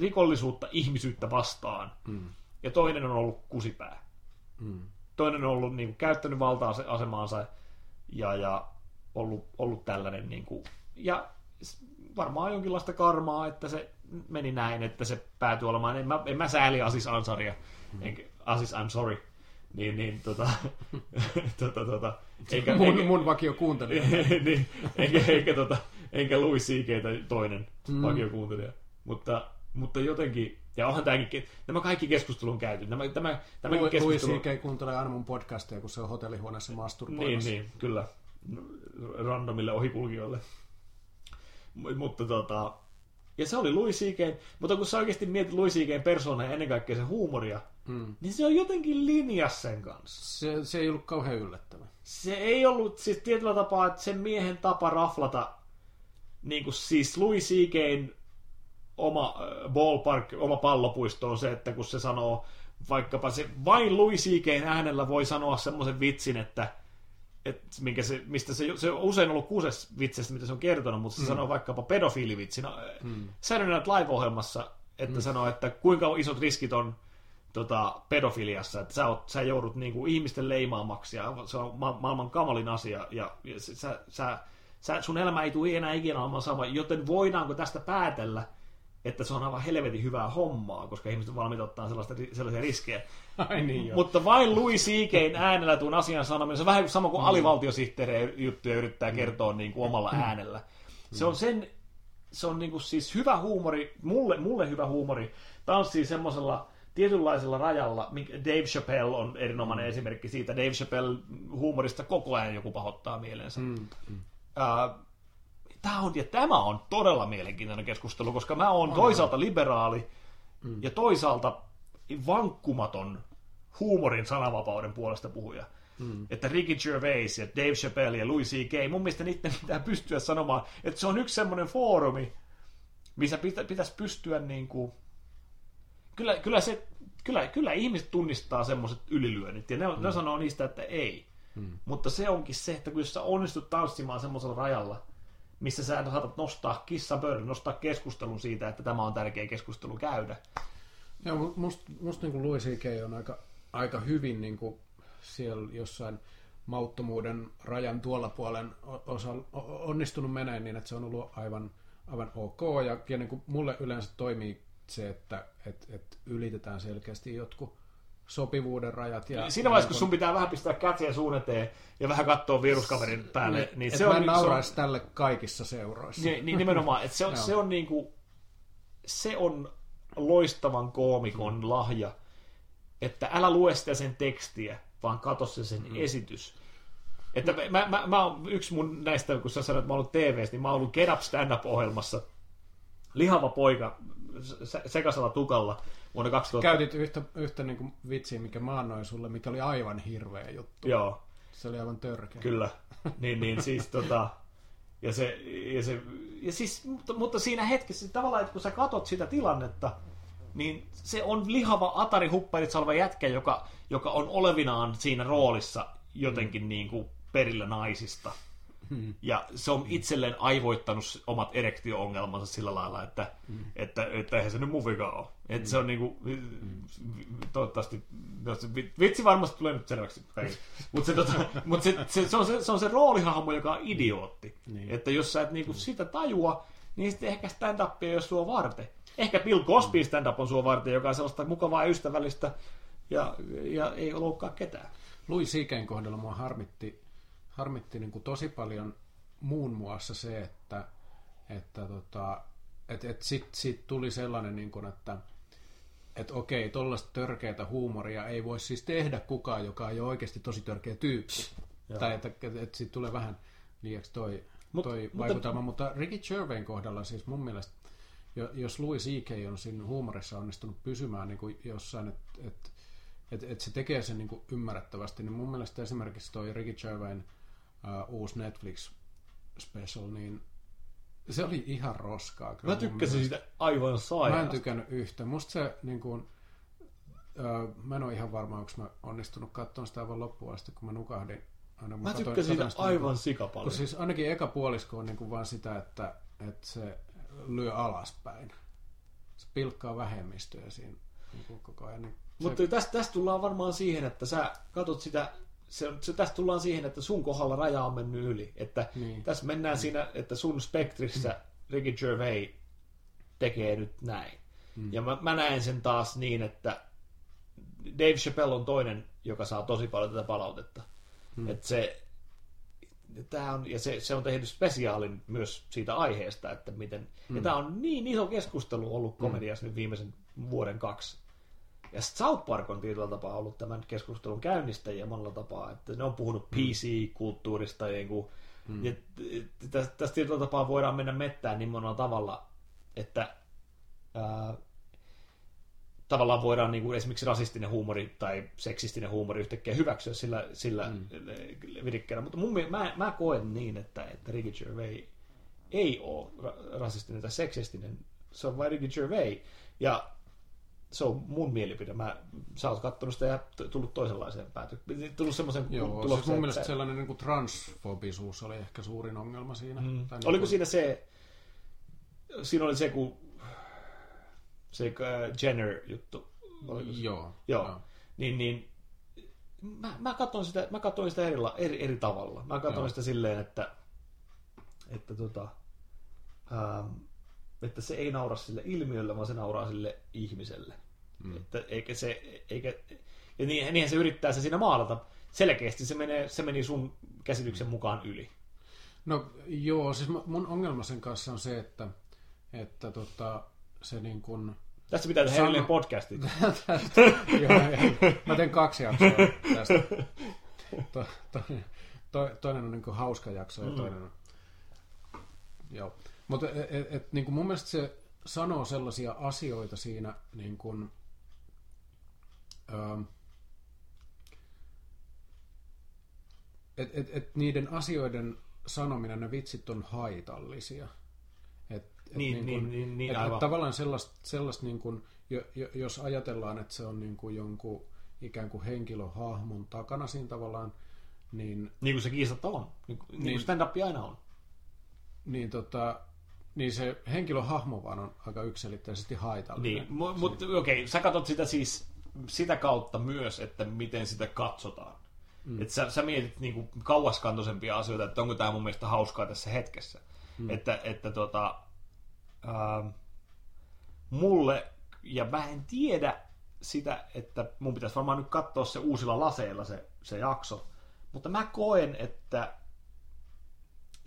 rikollisuutta ihmisyyttä vastaan. Mm. Ja toinen on ollut kusipää. Mm. Toinen on ollut niin kuin, käyttänyt valta-asemaansa ja, ja ollut, ollut tällainen. Niin kuin, ja varmaan jonkinlaista karmaa, että se meni näin, että se päätyi olemaan. En mä, en mä sääli Asis Ansaria. Enkä, Asis, I'm sorry. Niin, niin, tota, tota, tota, eikä, Mun, eikä, mun vakio kuuntelija. niin, enkä, enkä, tota, enkä Louis C.K. toinen mm. vakiokuuntelija. Mutta, mutta jotenkin, ja onhan tämäkin, nämä kaikki keskustelu on käyty. Nämä, tämä, tämäkin Louis keskustelu... C.K. kuuntelee aina mun podcastia, kun se on hotellihuoneessa Niin, masturboimassa. niin, kyllä. Randomille ohikulkijoille. Mutta tota... Ja se oli Louis C.K. Mutta kun sä oikeasti mietit Louis C.K. persoonaa ja ennen kaikkea se huumoria, mm. niin se on jotenkin linjassa sen kanssa. Se, se ei ollut kauhean yllättävä. Se ei ollut siis tietyllä tapaa, että sen miehen tapa raflata, niin kuin siis Louis C.K.'n oma ballpark, oma pallopuisto on se, että kun se sanoo vaikkapa se, vain Louis C.K.'n äänellä voi sanoa semmoisen vitsin, että et, minkä se, mistä se, se on usein ollut kuuses vitsestä, mitä se on kertonut, mutta se mm. sanoo vaikkapa pedofiilivitsin mm. Saturday Night Live-ohjelmassa, että mm. sanoo, että kuinka isot riskit on tota, pedofiliassa, että sä, oot, sä joudut niinku ihmisten leimaamaksi ja se on ma- maailman kamalin asia ja, ja se, sä, sä, sä, sun elämä ei tule enää ikinä olemaan sama, joten voidaanko tästä päätellä, että se on aivan helvetin hyvää hommaa, koska ihmiset on valmiita ottaa sellaista, sellaisia riskejä. Ai niin joo. Mutta vain Louis C.K.'n äänellä tuon asian sanominen, se on vähän sama kuin mm. alivaltiosihteerejä juttuja yrittää kertoa niin kuin omalla äänellä. Se on sen, se on niin kuin siis hyvä huumori, mulle, mulle hyvä huumori, tanssii semmoisella tietynlaisella rajalla, Dave Chappelle on erinomainen esimerkki siitä. Dave Chappelle huumorista koko ajan joku pahoittaa mielensä. Mm. Uh, tämä on, ja tämä on todella mielenkiintoinen keskustelu, koska mä oon toisaalta liberaali mm. ja toisaalta vankkumaton huumorin sananvapauden puolesta puhuja. Mm. Että Ricky Gervais ja Dave Chappelle ja Louis C.K. mun mielestä niiden pitää pystyä sanomaan, että se on yksi semmoinen foorumi, missä pitä, pitäisi pystyä niin kuin... Kyllä, kyllä, se, kyllä, kyllä ihmiset tunnistaa semmoiset ylilyönnit, ja ne, mm. ne sanoo niistä, että ei. Mm. Mutta se onkin se, että kun sä onnistut tanssimaan semmoisella rajalla, missä sä saatat nostaa kissan pöydän, nostaa keskustelun siitä, että tämä on tärkeä keskustelu käydä. Joo, musta must niin Louis C.K. on aika, aika hyvin niin kuin siellä jossain mauttomuuden rajan tuolla puolen osa, onnistunut menee niin, että se on ollut aivan, aivan ok. Ja, ja niin kuin mulle yleensä toimii se, että et, et ylitetään selkeästi jotkut sopivuuden rajat. Ja Siinä vaiheessa, kun sun pitää vähän pistää kätsiä suun eteen ja vähän katsoa viruskaverin päälle, niin, niin se on... Mä nauraisi se on, tälle kaikissa seuroissa. Niin, niin nimenomaan, että se on, se on niinku, se on loistavan koomikon mm. lahja, että älä lue sitä sen tekstiä, vaan katso se sen mm. esitys. Että mä, mä, mä, mä oon yksi mun näistä, kun sä sanoit, että mä oon ollut TVstä, niin mä oon ollut Get Up Stand-up-ohjelmassa. Lihava poika sekasella tukalla vuonna 2000. Käytit yhtä, yhtä niin kuin vitsiä, mikä mä annoin sulle, mikä oli aivan hirveä juttu. Joo. Se oli aivan törkeä. Kyllä. Niin, niin siis tota... Ja se, ja se, ja siis, mutta, mutta siinä hetkessä tavallaan, että kun sä katot sitä tilannetta, niin se on lihava Atari hupparit salva jätkä, joka, joka on olevinaan siinä roolissa jotenkin niin kuin perillä naisista. Hmm. Ja se on itselleen aivoittanut omat erektio-ongelmansa sillä lailla, että, hmm. että, että eihän se nyt mun vika ole. Että hmm. se on niinku, toivottavasti, no vitsi varmasti tulee nyt selväksi. Mutta se, tota, mut se, se, se, on se, se on se roolihahmo, joka on idiootti. Hmm. Että jos sä et niinku hmm. sitä tajua, niin sitten ehkä stand-up ei ole sua varten. Ehkä Bill Cosby stand-up on sua varten, joka on sellaista mukavaa ja ystävällistä ja, ja ei loukkaa ketään. Louis C.K.n kohdalla mua harmitti, harmitti niin kuin tosi paljon muun muassa se, että, että tota, et, et sitten sit tuli sellainen, niin kuin, että et okei, tuollaista törkeätä huumoria ei voi siis tehdä kukaan, joka ei ole oikeasti tosi törkeä tyyppi. Joo. Tai että et, et siitä tulee vähän liiaksi toi, Mut, toi mutta, vaikutelma. Mutta Ricky Gervain kohdalla siis mun mielestä, jos Louis C.K. on siinä huumorissa onnistunut pysymään niin kuin jossain, että et, että et se tekee sen niin kuin ymmärrettävästi, niin mun mielestä esimerkiksi toi Ricky Gervain uh, uusi Netflix special, niin se oli ihan roskaa. Kyllä mä tykkäsin sitä aivan sairaasti. Mä en tykännyt yhtä. Musta se niin kuin, uh, mä en ole ihan varma, onko mä onnistunut katsomaan sitä aivan loppuun asti, kun mä nukahdin. Aina, mä, mä tykkäsin sitä aivan niin sikapaljon. Kun siis ainakin eka puolisko on niin kuin vaan sitä, että, että se lyö alaspäin. Se pilkkaa vähemmistöjä siinä niin koko ajan. Niin mutta tästä, tästä tullaan varmaan siihen, että sä katot sitä, se, se, tästä tullaan siihen, että sun kohdalla raja on mennyt yli. Että niin. tässä mennään mm. siinä, että sun spektrissä mm. Ricky Gervais tekee nyt näin. Mm. Ja mä, mä näen sen taas niin, että Dave Chappelle on toinen, joka saa tosi paljon tätä palautetta. Mm. Että se, tää on, ja se, se on tehnyt spesiaalin myös siitä aiheesta, että miten, mm. ja tämä on niin iso keskustelu ollut komediassa mm. nyt viimeisen vuoden kaksi. Ja South Park on tietyllä tapaa ollut tämän keskustelun käynnistäjiä monella tapaa, että ne on puhunut mm. PC-kulttuurista ja, niin kuin, mm. ja tästä, tästä tietyllä tapaa voidaan mennä mettään niin monella tavalla, että ää, tavallaan voidaan niin kuin esimerkiksi rasistinen huumori tai seksistinen huumori yhtäkkiä hyväksyä sillä, sillä mm. virikkeellä. Mutta mun, mä, mä koen niin, että, että Ricky Gervais ei ole rasistinen tai seksistinen. Se on vain Ricky Gervais. Ja se on mun mielipide. Mä, sä oot kattonut sitä ja tullut toisenlaiseen päätökseen. Tullut semmoisen Joo, tulokseen, siis mun mielestä että... sellainen niin kuin transfobisuus oli ehkä suurin ongelma siinä. Mm. Tai Oliko niin kuin... siinä se, siinä oli se, kun se uh, Jenner-juttu. Oliko se? Joo. Joo. Joo. Niin, niin mä, mä katsoin sitä, mä katsoin sitä eri, eri, eri tavalla. Mä katsoin Joo. sitä silleen, että, että tota, ähm, että se ei naura sille ilmiölle, vaan se nauraa sille ihmiselle. Mm. Että eikä se, eikä, ja niin, niinhän se yrittää se siinä maalata. Selkeästi se, menee, se meni sun käsityksen mukaan yli. No joo, siis mun ongelma sen kanssa on se, että, että tota, se niin kuin... Tästä pitää tehdä sano... edelleen podcasti. joo, mä teen kaksi jaksoa tästä. To, to, to, toinen on niin kuin hauska jakso ja mm. toinen on... Joo. Mutta et, et, et, niin kuin mun mielestä se sanoo sellaisia asioita siinä, niin kuin, ähm, että et, et niiden asioiden sanominen, ne vitsit on haitallisia. Et, et Niin, niin, kun- niin, niin, et, aivan. et tavallaan sellaista, sellaista niin kuin, jo, jo, jos ajatellaan, että se on niin kuin jonkun ikään kuin henkilöhahmon takana siinä tavallaan, niin, Niin kuin se kiistatta on. Niin, niin. Niin. kuin stand-up aina on. niin, tota, niin se henkilöhahmo vaan on aika yksilitteisesti haitallinen. Niin, mu- mutta okei, sä katsot sitä siis sitä kautta myös, että miten sitä katsotaan. Mm. Että sä, sä mietit niinku kauaskantoisempia asioita, että onko tämä mun mielestä hauskaa tässä hetkessä. Mm. Että, että tota, ää, mulle, ja mä en tiedä sitä, että mun pitäisi varmaan nyt katsoa se uusilla laseilla se, se jakso, mutta mä koen, että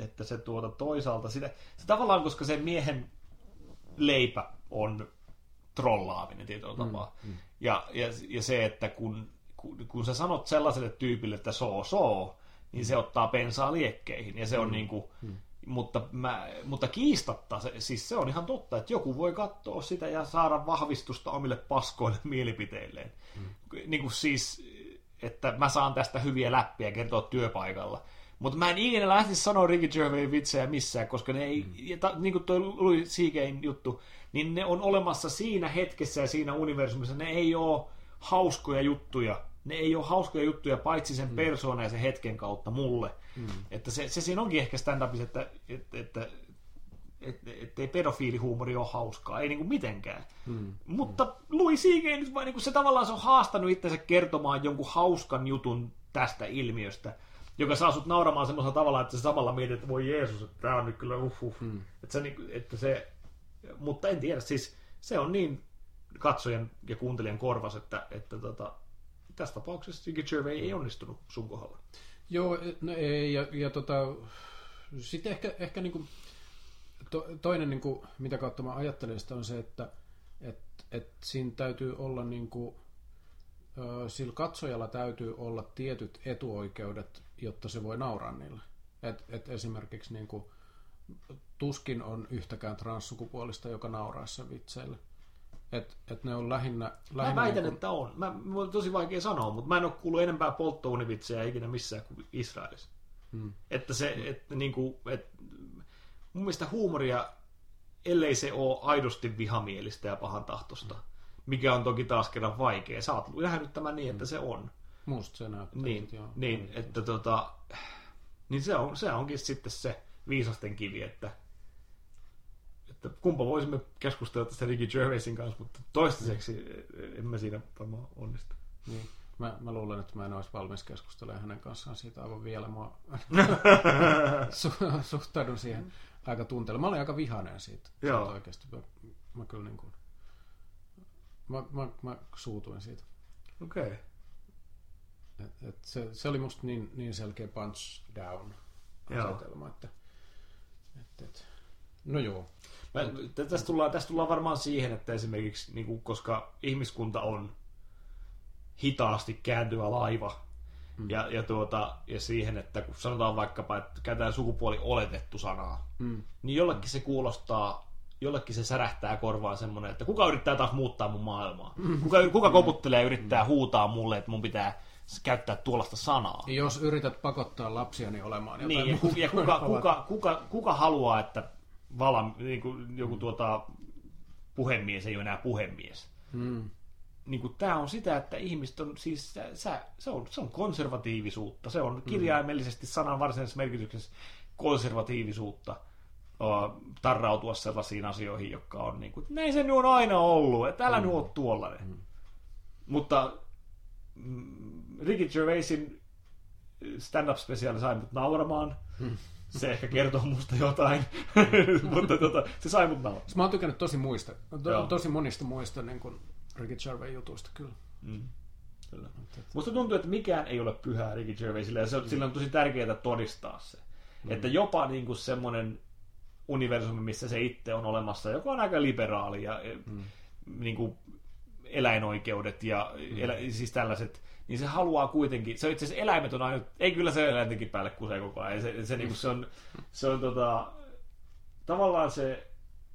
että se tuota toisaalta sitä, se tavallaan, koska se miehen leipä on trollaaminen tietyllä tapaa. Mm, Ja, ja, ja se, että kun, kun, kun sä sanot sellaiselle tyypille, että soo soo, niin se ottaa pensaa liekkeihin. Ja se on niin kuin, mutta, mä, mutta kiistatta, se, siis se on ihan totta, että joku voi katsoa sitä ja saada vahvistusta omille paskoille mielipiteilleen. Niin kuin siis, että mä saan tästä hyviä läppiä kertoa työpaikalla. Mutta mä en ikinä lähtisi sanoa Ricky Gervais vitsejä missään, koska ne ei, ja ta, niin kuin toi Louis C.K.'in juttu, niin ne on olemassa siinä hetkessä ja siinä universumissa, ne ei ole hauskoja juttuja. Ne ei ole hauskoja juttuja paitsi sen persoonan ja sen hetken kautta mulle. Mm. Että se, se siinä onkin ehkä stand-upissa, että, että, että että ettei pedofiilihuumori ole hauskaa, ei niinku mitenkään. Hmm. Mutta Louis C.K. nyt vaan niinku se tavallaan se on haastanut itsensä kertomaan jonkun hauskan jutun tästä ilmiöstä, joka saa sut nauramaan semmoisella tavalla, että sä samalla mietit, että voi Jeesus, että tää on nyt kyllä uff. Hmm. Että, se, niinku- että se, mutta en tiedä, siis se on niin katsojan ja kuuntelijan korvas, että, että tota, tässä tapauksessa Ricky Gervais ei onnistunut sun kohdalla. Joo, no ei, ja, ja tota, sitten ehkä, ehkä niin kuin, to, toinen, niin kuin, mitä kautta mä ajattelen sitä, on se, että et, et siinä täytyy olla, niin kuin, ö, sillä katsojalla täytyy olla tietyt etuoikeudet, jotta se voi nauraa niille. Et, et esimerkiksi niin kuin, tuskin on yhtäkään transsukupuolista, joka nauraessa vitseille. Et, et ne on lähinnä... Mä lähinnä väitän, niin että on. Mä, mulla on tosi vaikea sanoa, mutta mä en ole kuullut enempää polttounivitsejä ikinä missään kuin Israelissa. Hmm. Että se, että niinku, et, mun mielestä huumoria, ellei se ole aidosti vihamielistä ja pahan tahtosta, mikä on toki taas kerran vaikea. Sä oot nähnyt tämän niin, että se on. Musta se näyttää. Niin, joo. niin että tota, niin se, on, se onkin sitten se viisasten kivi, että, että kumpa voisimme keskustella tästä Ricky Gervaisin kanssa, mutta toistaiseksi en mä siinä varmaan onnistu. Niin. Mä, mä luulen, että mä en olisi valmis keskustelemaan hänen kanssaan siitä aivan vielä. Mä su- suhtaudun siihen aika tunteella. Mä olin aika vihainen siitä. Joo. siitä oikeasti. Mä, mä kyllä niin kuin, mä, mä, mä suutuin siitä. Okei. Okay. Et, se, se, oli musta niin, niin selkeä punch down asetelma, että et, et. no joo. Mä, tä- tästä, tullaan, tästä tullaan varmaan siihen, että esimerkiksi, niin kuin, koska ihmiskunta on hitaasti kääntyvä laiva, mm. ja, ja, tuota, ja siihen, että kun sanotaan vaikkapa, että käytetään sukupuoli oletettu sanaa, Mm. niin jollekin se kuulostaa, jollekin se särähtää korvaan semmoinen, että kuka yrittää taas muuttaa mun maailmaa? Kuka, kuka koputtelee ja yrittää huutaa mulle, että mun pitää käyttää tuollaista sanaa? Jos yrität pakottaa lapsiani olemaan jotain Niin, ja, ku, ja kuka, kuka, kuka, kuka haluaa, että vala, niin kuin joku tuota, puhemies ei ole enää puhemies? Mm. Niin kuin, tämä on sitä, että ihmiset on, siis sä, sä, se, on, se on konservatiivisuutta. Se on kirjaimellisesti sanan varsinaisessa merkityksessä konservatiivisuutta tarrautua sellaisiin asioihin, jotka on niin kuin, näin se nyt on aina ollut, että älä mm. nyt ole tuollainen. Mm. Mutta Ricky Gervaisin stand-up-spesiaali sai mut nauramaan. Se ehkä kertoo musta jotain, mutta tota, se sai mut nauramaan. Mä oon tykännyt tosi muista, to, tosi monista muista niin kuin Ricky Gervais jutuista kyllä. Mm. Kyllä. Musta tuntuu, että mikään ei ole pyhää Ricky Gervaisille, ja se on, sillä on tosi tärkeää todistaa se. Mm. Että jopa niin kuin semmoinen universumi, missä se itse on olemassa, joka on aika liberaali ja mm. niin kuin eläinoikeudet ja mm. elä, siis tällaiset, niin se haluaa kuitenkin, se on itse asiassa eläimet on aina, ei kyllä se eläintenkin päälle kusee koko ajan, se, se, niin kuin se on, se on tota, tavallaan se,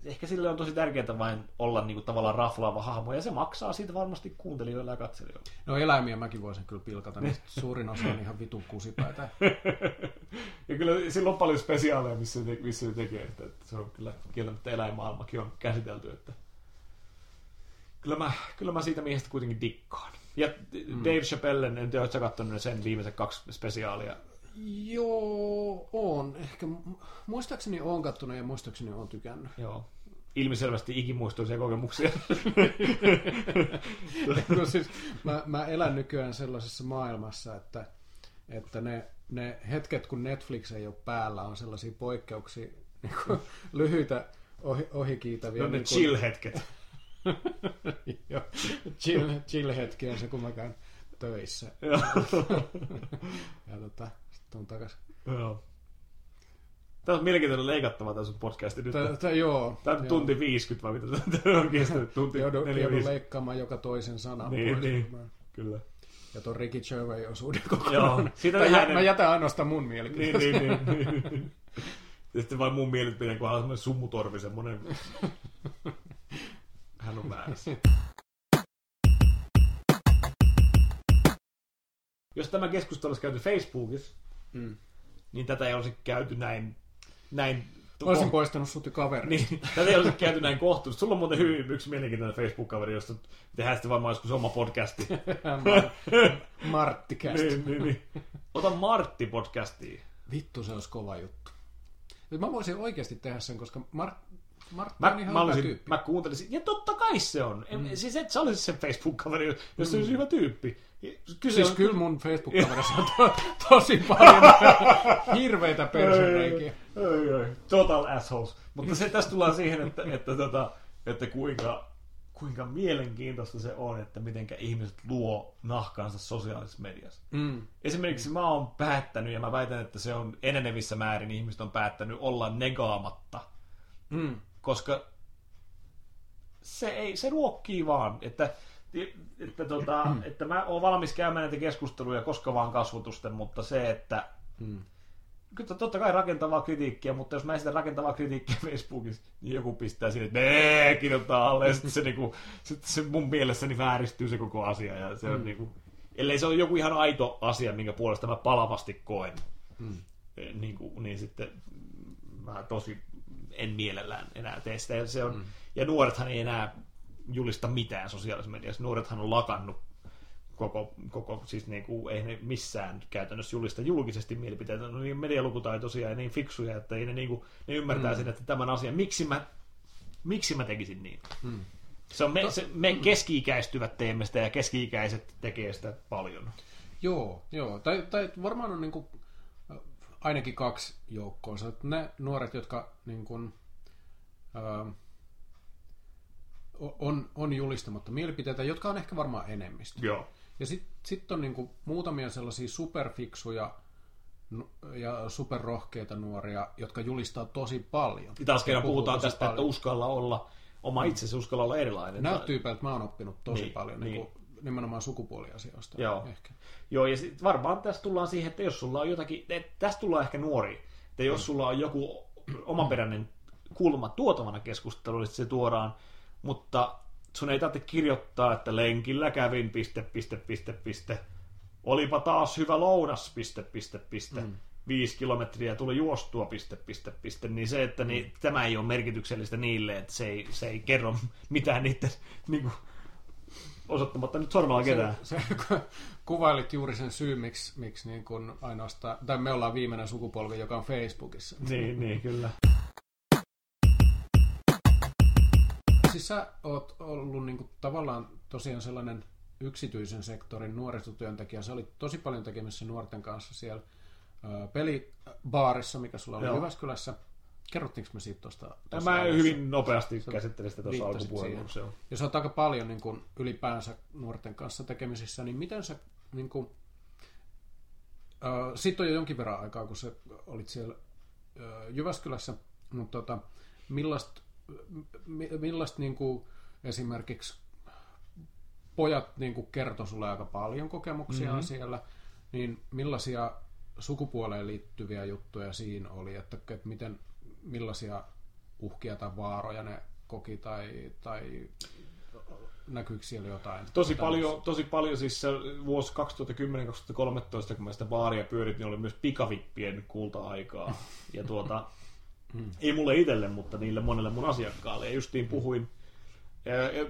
ehkä sille on tosi tärkeää vain olla niin kuin, tavallaan raflaava hahmo, ja se maksaa siitä varmasti kuuntelijoille ja katselijoille. No eläimiä mäkin voisin kyllä pilkata, niin suurin osa on ihan vitun kusipäitä. ja kyllä sillä on paljon spesiaaleja, missä se, missä se tekee, että, että se on kyllä kieltämättä eläinmaailmakin on käsitelty, että kyllä mä, kyllä mä siitä miehestä kuitenkin dikkaan. Ja mm. Dave Chappellen, en tiedä, oletko katsonut sen viimeiset kaksi spesiaalia? Joo, on. Ehkä muistaakseni on kattonut ja muistaakseni on tykännyt. Joo. Ilmiselvästi ikimuistoisia kokemuksia. no siis, mä, mä elän nykyään sellaisessa maailmassa, että, että ne, ne hetket, kun Netflix ei ole päällä, on sellaisia poikkeuksia, niin kuin lyhyitä ohi, ohikiitavia. No ne niin chill-hetket. Joo, chill, chill-hetki on se, kun mä käyn töissä. ja tota, tuun takas. Joo. Tämä on mielenkiintoinen leikattava tässä sun podcasti nyt. Tää, tää, joo. Tämä on tunti 50 vai mitä tämä on kestänyt? Tunti joudun, joudun leikkaamaan joka toisen sanan niin, pois. Niin, kyllä. Ja tuon Ricky Gervais osuuden kokonaan. Joo. Siitä jä, mä jätän ainoastaan mun mielipiteet. Niin, niin, niin, niin. Sitten vain mun mielipiteet, kun on semmoinen sumutorvi, semmoinen... Hän on väärässä. Jos tämä keskustelu olisi käyty Facebookissa, mm. niin tätä ei olisi käyty näin... näin Mä olisin poistanut sut kaveri. Niin, tätä ei olisi käyty näin kohtuullisesti. Sulla on muuten hyvin yksi mielenkiintoinen Facebook-kaveri, josta tehdään sitten varmaan joskus oma podcasti. Martti niin, niin, niin. Ota Martti podcastiin. Vittu, se olisi kova juttu. Mä voisin oikeasti tehdä sen, koska Mart, Mä, on ihan mä, olisin, tyyppi. Mä kuuntelisin, ja totta kai se on. Mm. Siis et sä olisit sen Facebook-kaveri, jos mm. se olisi hyvä tyyppi. Kyllä siis on... kyllä mun Facebook-kaverissa on to, tosi paljon hirveitä persereikiä. Total assholes. Mutta se tässä tullaan siihen, että, että, tota, että kuinka, kuinka mielenkiintoista se on, että miten ihmiset luo nahkansa sosiaalisessa mediassa. Mm. Esimerkiksi mä oon päättänyt, ja mä väitän, että se on enenevissä määrin ihmiset on päättänyt olla negaamatta. Mm. Koska se, ei, se ruokkii vaan, että että, tota, että mä oon valmis käymään näitä keskusteluja koska vaan kasvutusten, mutta se, että mm. Kyllä totta kai rakentavaa kritiikkiä, mutta jos mä esitän rakentavaa kritiikkiä Facebookissa, niin joku pistää sinne, että nee, kirjoittaa alle, ja sitten se, niinku, sit se mun mielessäni vääristyy se koko asia. Ja se on mm. niinku, ellei se ole joku ihan aito asia, minkä puolesta mä palavasti koen, mm. niin, kuin, niin sitten mä tosi en mielellään enää tee sitä. Ja, se on, mm. ja nuorethan ei enää julista mitään sosiaalisessa mediassa. Nuorethan on lakannut koko, koko siis niin kuin, ei ne missään käytännössä julista julkisesti mielipiteitä. Ne on niin medialukutaitoisia ja niin fiksuja, että ei ne, niin kuin, ne ymmärtää mm. sen, että tämän asian, miksi mä, miksi mä tekisin niin. Mm. Se on me, se, me keski-ikäistyvät teemme sitä ja keski-ikäiset tekee sitä paljon. Joo, joo. Tai, tai varmaan on niin kuin, ainakin kaksi joukkoa. Ne nuoret, jotka niin kuin, äh, on, on julistamatta mielipiteitä, jotka on ehkä varmaan enemmistö. Joo. Ja sitten sit on niinku muutamia sellaisia superfiksuja ja superrohkeita nuoria, jotka julistaa tosi paljon. Ja taas kerran puhutaan tästä, paljon. että uskalla olla oma itsesi, uskalla olla erilainen. Nämä tyypeiltä mä oon oppinut tosi niin, paljon, niin. Niin nimenomaan sukupuoliasioista. Joo. Ehkä. Joo, ja sit varmaan tässä tullaan siihen, että jos sulla on jotakin, että tästä tullaan ehkä nuori, että jos mm. sulla on joku omaperäinen kulma tuotavana keskusteluun, niin se tuodaan mutta sun ei tarvitse kirjoittaa, että lenkillä kävin, piste, piste, piste, piste. Olipa taas hyvä lounas, piste, piste, piste. Mm. Viisi kilometriä tuli juostua, piste, piste, piste. Niin se, että niin, tämä ei ole merkityksellistä niille, että se ei, se ei kerro mitään niiden niin kuin, osoittamatta nyt sormella ketään. Se, se, kuvailit juuri sen syy, miksi, miksi niin kuin ainoastaan, tai me ollaan viimeinen sukupolvi, joka on Facebookissa. Niin, niin kyllä. siis sä oot ollut niin kuin, tavallaan tosiaan sellainen yksityisen sektorin nuorisotyöntekijä. Sä olit tosi paljon tekemisissä nuorten kanssa siellä pelibaarissa, mikä sulla oli Joo. Jyväskylässä. Kerrottiinko me siitä tuosta? Mä alussa? hyvin nopeasti käsittelin sitä tuossa alkupuolella. Ja sä oot aika paljon niin kuin, ylipäänsä nuorten kanssa tekemisissä, niin miten sä... Niin kuin, ö, sitten on jo jonkin verran aikaa, kun sä olit siellä ö, Jyväskylässä, mutta tota, millaista millaista niin kuin, esimerkiksi pojat niin kuin kertoi sulle aika paljon kokemuksia mm-hmm. siellä, niin millaisia sukupuoleen liittyviä juttuja siinä oli, että, että miten, millaisia uhkia tai vaaroja ne koki tai, tai näkyykö siellä jotain? Tosi paljon, tosi paljon siis se vuosi 2010-2013, kun mä sitä baaria pyörit, niin oli myös pikavippien kulta-aikaa. Ja tuota, hmm. ei mulle itselle, mutta niille monelle mun asiakkaalle. Ja justiin puhuin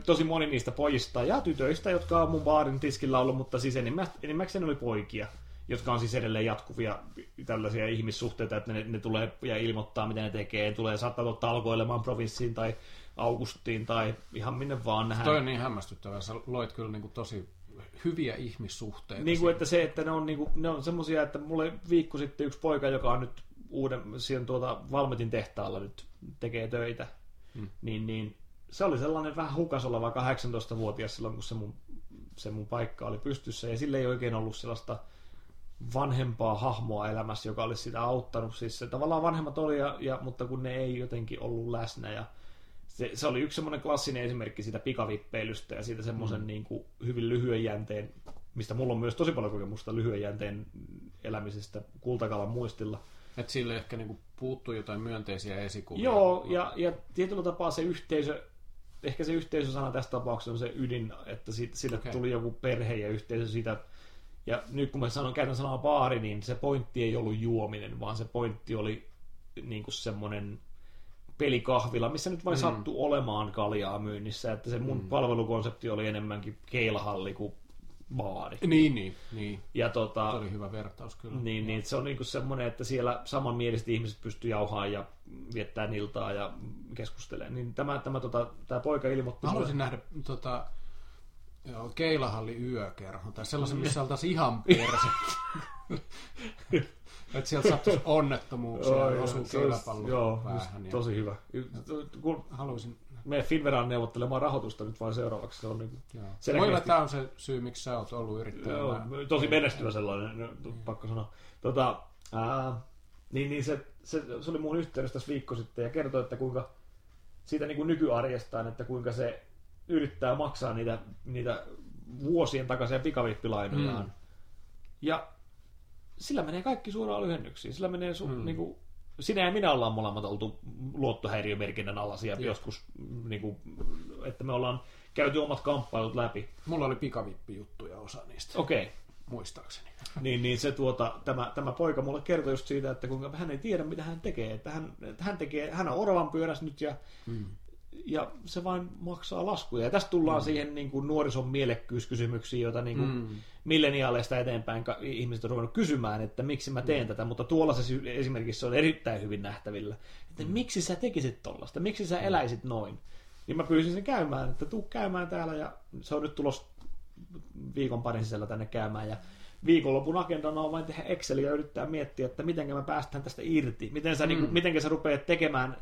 tosi moni niistä pojista ja tytöistä, jotka on mun baarin tiskillä ollut, mutta siis enimmäkseen oli poikia, jotka on siis edelleen jatkuvia tällaisia ihmissuhteita, että ne, ne tulee ja ilmoittaa, mitä ne tekee. Tulee saattaa ottaa talkoilemaan provinssiin tai Augustiin tai ihan minne vaan nähdään. Toi on niin hämmästyttävää. Sä loit kyllä niin kuin tosi hyviä ihmissuhteita. Niin kuin, että se, että ne on, niin kuin, ne on semmosia, että mulle viikko sitten yksi poika, joka on nyt uuden, siihen tuota Valmetin tehtaalla nyt tekee töitä, hmm. niin, niin se oli sellainen vähän hukas oleva 18-vuotias silloin, kun se mun, se mun paikka oli pystyssä, ja sille ei oikein ollut sellaista vanhempaa hahmoa elämässä, joka olisi sitä auttanut. Siis se tavallaan vanhemmat oli, ja, ja, mutta kun ne ei jotenkin ollut läsnä, ja se, se oli yksi semmoinen klassinen esimerkki siitä pikavippeilystä ja siitä semmoisen mm. niin kuin, hyvin lyhyen jänteen, mistä mulla on myös tosi paljon kokemusta lyhyen jänteen elämisestä kultakalan muistilla. Että sille ehkä niin kuin puuttuu jotain myönteisiä esikuvia. Joo, ja, ja tietyllä tapaa se yhteisö, ehkä se yhteisösana tässä tapauksessa on se ydin, että siitä, siitä okay. tuli joku perhe ja yhteisö siitä. Ja nyt kun mä sanon, käytän sanaa baari, niin se pointti ei ollut juominen, vaan se pointti oli niin kuin semmoinen pelikahvila, missä nyt vain mm. sattui olemaan kaljaa myynnissä, että se mun mm. palvelukonsepti oli enemmänkin keilahalli kuin baari. Niin, niin, niin. Ja tota, se oli hyvä vertaus kyllä. Niin, niin se on niinku semmoinen, että siellä samanmieliset ihmiset pystyy jauhaan ja viettää iltaa ja keskustelemaan. Niin tämä, tämä, tota, tämä poika ilmoitti... Mä haluaisin nähdä tota, joo, keilahalli yökerho tai sellaisen, missä oltaisiin ihan perse. Että sieltä sattuisi onnettomuuksia oh, ja osuu keilapallo Joo, päähän. Ja... tosi hyvä. Kun Haluaisin me Finveraan neuvottelemaan rahoitusta nyt vain seuraavaksi. Se on niin selkeästi... Voi olla, tämä on se syy, miksi sä oot ollut yrittäjä. Joo, tosi menestyvä sellainen, mm. pakko sanoa. Tota, ää, niin, niin se, se, se, oli mun yhteydessä tässä viikko sitten ja kertoi, että kuinka siitä niin kuin nykyarjestaan, että kuinka se yrittää maksaa niitä, niitä vuosien takaisia pikavippilainojaan. Mm. Ja sillä menee kaikki suoraan lyhennyksiin. Sillä menee su, mm. niin kuin, sinä ja minä ollaan molemmat oltu luottohäiriömerkinnän alaisia Jep. joskus, niin kuin, että me ollaan käyty omat kamppailut läpi. Mulla oli pikavippijuttuja osa niistä. Okei. Okay. Muistaakseni. Niin, niin se tuota, tämä, tämä poika mulle kertoi just siitä, että kuinka hän ei tiedä, mitä hän tekee. Että hän, että hän, tekee, hän on oravan pyörässä nyt ja mm ja se vain maksaa laskuja. Ja tästä tullaan mm. siihen niin kuin nuorison mielekkyyskysymyksiin, joita niin kuin mm. milleniaaleista eteenpäin ihmiset on ruvennut kysymään, että miksi mä teen mm. tätä, mutta tuolla se esimerkiksi on erittäin hyvin nähtävillä. Että mm. miksi sä tekisit tollasta, miksi sä mm. eläisit noin. Niin mä pyysin sen käymään, että tuu käymään täällä ja se on nyt tulos viikon parin sisällä tänne käymään ja viikonlopun agendana on vain tehdä Exceliä ja yrittää miettiä, että miten mä päästään tästä irti. Miten sä, mm. niin kuin, miten sä rupeat tekemään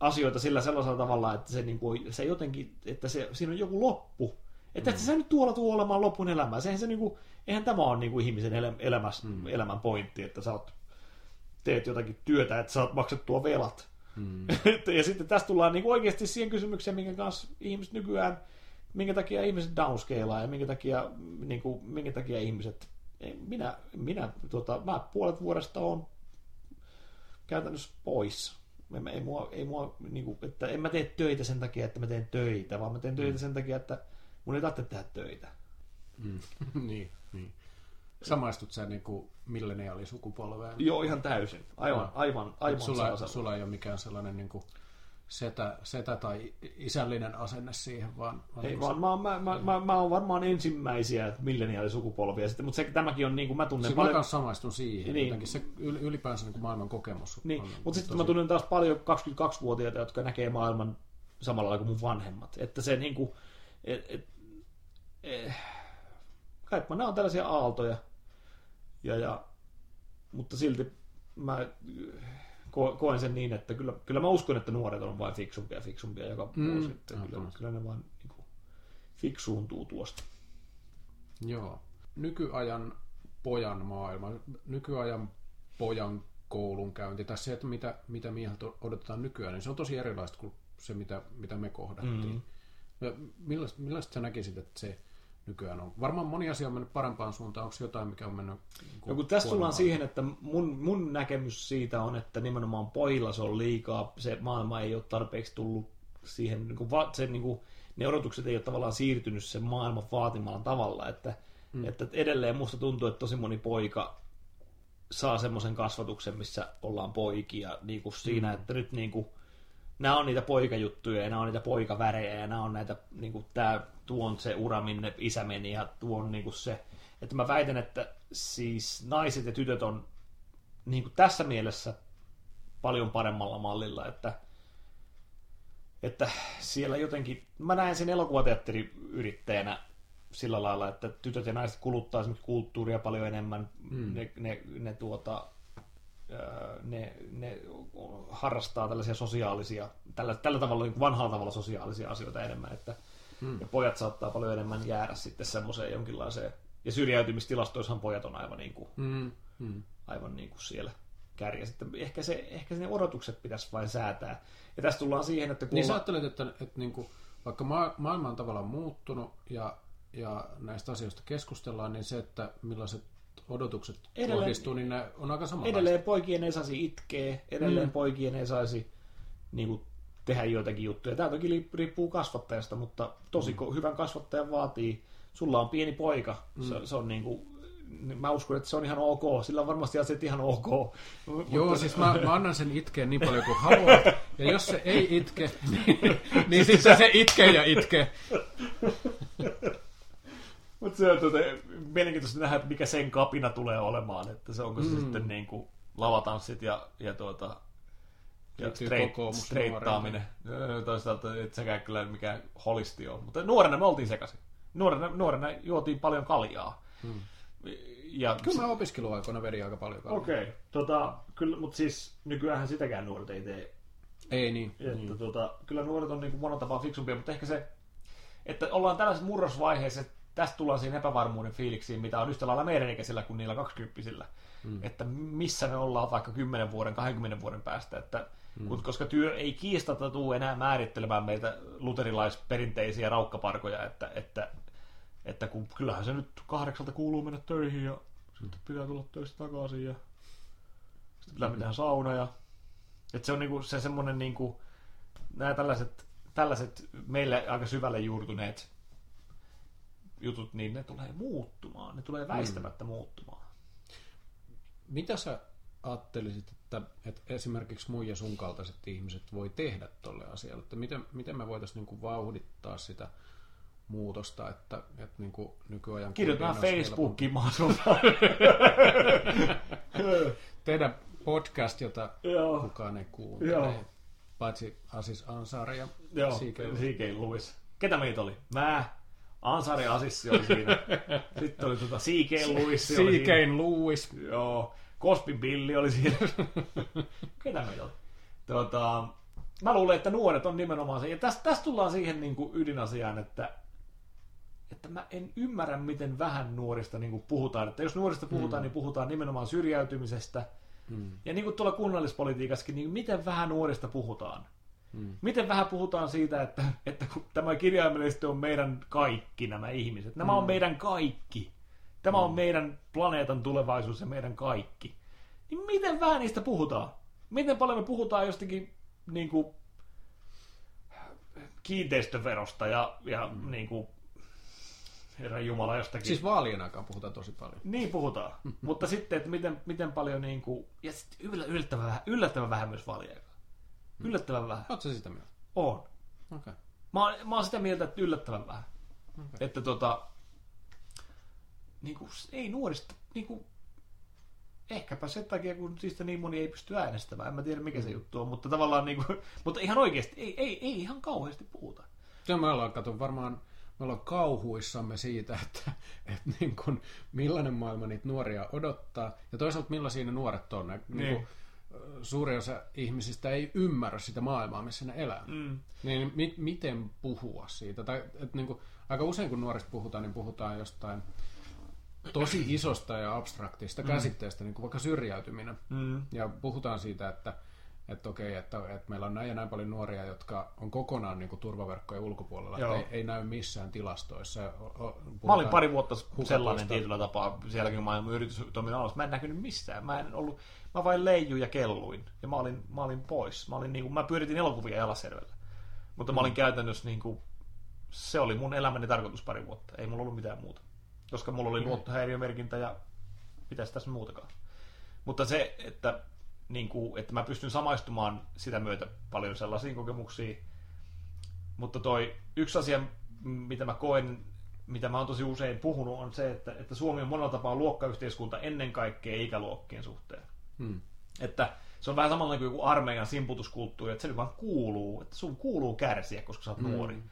asioita sillä sellaisella tavalla, että se, niin kuin, se jotenkin, että se, siinä on joku loppu. Että mm. se nyt tuolla tuo olemaan lopun elämää. Sehän se, niin kuin, eihän tämä ole niin kuin ihmisen elämäs, mm. elämän pointti, että sä oot, teet jotakin työtä, että saat maksettua velat. Mm. ja sitten tästä tullaan niin kuin oikeasti siihen kysymykseen, minkä kanssa ihmiset nykyään, minkä takia ihmiset downscalea ja minkä takia, niin kuin, minkä takia ihmiset, minä, minä tota, mä puolet vuodesta on käytännössä pois ei, ei mua, ei mua niin kuin, että en mä tee töitä sen takia, että mä teen töitä, vaan mä teen töitä mm. sen takia, että mun ei tarvitse tehdä töitä. Mm. niin, niin. Samaistut sä niin kuin milleniaalisukupolveen? Joo, ihan täysin. Aivan, aivan, aivan sulla, sulla ei ole mikään sellainen niin kuin setä, setä tai isällinen asenne siihen, vaan... vaan Ei niin vaan, mä, mä, mä, mä, mä oon varmaan ensimmäisiä milleniaalisukupolvia, sitten, mutta se, tämäkin on niin kuin mä tunnen sitten paljon... Mä samaistun siihen, niin. jotenkin se ylipäänsä niin kuin maailman kokemus. Niin, on, mutta sitten tosi... mä tunnen taas paljon 22-vuotiaita, jotka näkee maailman samalla lailla kuin mun vanhemmat. Että se niin kuin, et, et, et, kai nämä on tällaisia aaltoja, ja, ja, mutta silti mä koen sen niin, että kyllä, kyllä mä uskon, että nuoret on vain fiksumpia ja fiksumpia joka mm. vuosi. Että kyllä, kyllä ne vaan niin kuin, fiksuuntuu tuosta. Joo. Nykyajan pojan maailma, nykyajan pojan koulunkäynti, tai se, että mitä, mitä mieheltä odotetaan nykyään, niin se on tosi erilaista kuin se, mitä, mitä me kohdattiin. Mm. Millaista, millaista sä näkisit, että se nykyään on. Varmaan moni asia on mennyt parempaan suuntaan. Onko jotain, mikä on mennyt... Niin no, kun tässä tullaan siihen, että mun, mun näkemys siitä on, että nimenomaan pojilla se on liikaa. Se maailma ei ole tarpeeksi tullut siihen, niin kuin, se, niin kuin, ne odotukset ei ole tavallaan siirtynyt sen maailman vaatimalla tavalla. Että, mm. että edelleen musta tuntuu, että tosi moni poika saa semmoisen kasvatuksen, missä ollaan poikia niin kuin siinä, mm. että nyt niin kuin, nämä on niitä poikajuttuja ja nämä on niitä poikavärejä ja nämä on näitä, niin kuin, tämä, tuo on se ura, minne isä meni ja tuo on niin kuin se, että mä väitän, että siis naiset ja tytöt on niin kuin tässä mielessä paljon paremmalla mallilla, että, että siellä jotenkin, mä näen sen elokuvateatteriyrittäjänä sillä lailla, että tytöt ja naiset kuluttaa esimerkiksi kulttuuria paljon enemmän, mm. ne, ne, ne tuota, ne, ne harrastaa tällaisia sosiaalisia, tällä, tällä tavalla niin vanhalla tavalla sosiaalisia asioita enemmän, että hmm. ja pojat saattaa paljon enemmän jäädä sitten semmoiseen jonkinlaiseen, ja syrjäytymistilastoissahan pojat on aivan niin kuin, hmm. Hmm. aivan niin kuin siellä kärjessä. Sitten ehkä, se, ehkä ne odotukset pitäisi vain säätää. Ja tässä tullaan siihen, että kun... Niin sä ajattelet, että, että niin kuin, vaikka ma- maailma on tavallaan muuttunut ja, ja näistä asioista keskustellaan, niin se, että millaiset odotukset edelleen, kohdistuu, niin ne on aika samanlaista. Edelleen poikien ei saisi itkeä, edelleen mm. poikien ei saisi niin kuin, tehdä joitakin juttuja. Tämä toki riippuu kasvattajasta, mutta tosi mm. hyvän kasvattajan vaatii. Sulla on pieni poika, mm. se, se on niin kuin, mä uskon, että se on ihan ok. Sillä on varmasti asiat ihan ok. Joo, mutta... siis mä, mä annan sen itkeen niin paljon kuin haluat. Ja jos se ei itke, niin, niin sitten se itkee ja itkee. Mutta se on tuota, mielenkiintoista nähdä, että mikä sen kapina tulee olemaan. Että se onko se mm. sitten niin kuin lavatanssit ja, ja tuota, ja straight, streittaaminen. Toisaalta et sekään kyllä mikään holisti on. Mutta nuorena me oltiin sekaisin. Nuorena, nuorena juotiin paljon kaljaa. Hmm. Ja kyllä mä opiskeluaikoina vedin aika paljon kaljaa. Okei, okay. tota, kyllä, mutta siis nykyään sitäkään nuoret ei tee. Ei niin. Että, niin. Tota, kyllä nuoret on niin kuin monen tapaa fiksumpia, mutta ehkä se, että ollaan tällaisessa murrosvaiheessa, että tästä tullaan siihen epävarmuuden fiiliksiin, mitä on yhtä lailla meidän ikäisillä kuin niillä kaksikymppisillä. Mm. Että missä me ollaan vaikka 10 vuoden, 20 vuoden päästä. Että, mm. Koska työ ei kiistata tule enää määrittelemään meitä luterilaisperinteisiä raukkaparkoja, että, että, että kun, kyllähän se nyt kahdeksalta kuuluu mennä töihin ja sitten pitää tulla töistä takaisin ja sitten pitää mennä sauna ja että se on niinku, se semmoinen niinku, nämä tällaiset, tällaiset meille aika syvälle juurtuneet jutut, niin ne tulee muuttumaan. Ne tulee väistämättä mm. muuttumaan. Mitä sä ajattelisit, että, että esimerkiksi mun ja sun kaltaiset ihmiset voi tehdä tolle asialle? Että miten, miten me voitaisiin niin vauhdittaa sitä muutosta, että, että niin kuin nykyajan... Kirjoitetaan Facebookiin mahdollisuus. Tehdä podcast, jota Joo. kukaan ei kuuntele. Joo. Paitsi Asis Ansari ja C.K. Lewis. Ketä meitä oli? Mä, Ansari Asissi oli siinä. Sitten oli tuota C.K. Lewis. C.K. Lewis. Joo. Cosby Billy oli siinä. Ketä meitä oli? Tuota, mä luulen, että nuoret on nimenomaan se. Ja tästä, tästä tullaan siihen niin kuin ydinasiaan, että, että mä en ymmärrä, miten vähän nuorista niin kuin puhutaan. Että jos nuorista puhutaan, hmm. niin puhutaan nimenomaan syrjäytymisestä. Hmm. Ja niin kuin tuolla kunnallispolitiikassakin, niin miten vähän nuorista puhutaan. Mm. Miten vähän puhutaan siitä, että, että tämä kirjaimellisesti on meidän kaikki nämä ihmiset. Nämä mm. on meidän kaikki. Tämä mm. on meidän planeetan tulevaisuus ja meidän kaikki. Niin miten vähän niistä puhutaan? Miten paljon me puhutaan jostakin niin kuin, kiinteistöverosta ja, ja mm. niin kuin, Herra Jumala jostakin. Siis vaalien aikaan puhutaan tosi paljon. Niin puhutaan. Mutta sitten, että miten, miten paljon niin kuin, ja sitten yllättävän vähän, yllättävän vähän myös vaalien aikaan. Yllättävän vähän. Oletko sitä mieltä? On. Okei. Okay. Mä, mä oon sitä mieltä, että yllättävän vähän. Okay. Että tota, niin kuin, ei nuorista, niin kuin, ehkäpä sen takia, kun siitä niin moni ei pysty äänestämään. En mä tiedä, mikä se mm. juttu on, mutta tavallaan, niin kuin, mutta ihan oikeasti, ei, ei, ei ihan kauheasti puhuta. Se me ollaan, kato, varmaan me ollaan kauhuissamme siitä, että, että niin kuin, millainen maailma niitä nuoria odottaa, ja toisaalta millaisia ne nuoret on. Ne, niin. Niin kuin, suuri osa ihmisistä ei ymmärrä sitä maailmaa, missä ne elää. Mm. Niin mi- miten puhua siitä? Tai, et niin kuin, aika usein kun nuorista puhutaan, niin puhutaan jostain tosi isosta ja abstraktista mm. käsitteestä, niin kuin vaikka syrjäytyminen. Mm. Ja puhutaan siitä, että, että okei, että, että meillä on näin ja näin paljon nuoria, jotka on kokonaan niin kuin turvaverkkojen ulkopuolella, että ei, ei näy missään tilastoissa. Mä olin pari vuotta sellainen tietyllä tapaa, sielläkin kun mä yritystoiminnan alussa, mä en näkynyt missään, mä en ollut, mä vain leijuin ja kelluin, ja mä olin, mä olin pois. Mä, olin niin kuin, mä pyöritin elokuvia Jalasjärvellä, mutta mä olin mm. käytännössä niin kuin, se oli mun elämäni tarkoitus pari vuotta, ei mulla ollut mitään muuta. Koska mulla oli mm. luottohäiriömerkintä ja pitäisi tässä muutakaan. Mutta se, että niin kuin, että mä pystyn samaistumaan sitä myötä paljon sellaisiin kokemuksiin. Mutta toi yksi asia, mitä mä koen, mitä mä oon tosi usein puhunut, on se, että, että Suomi on monella tapaa luokkayhteiskunta ennen kaikkea ikäluokkien suhteen. Hmm. Että se on vähän samalla kuin joku armeijan simputuskulttuuri, että se nyt vaan kuuluu, että sun kuuluu kärsiä, koska sä oot hmm. nuori.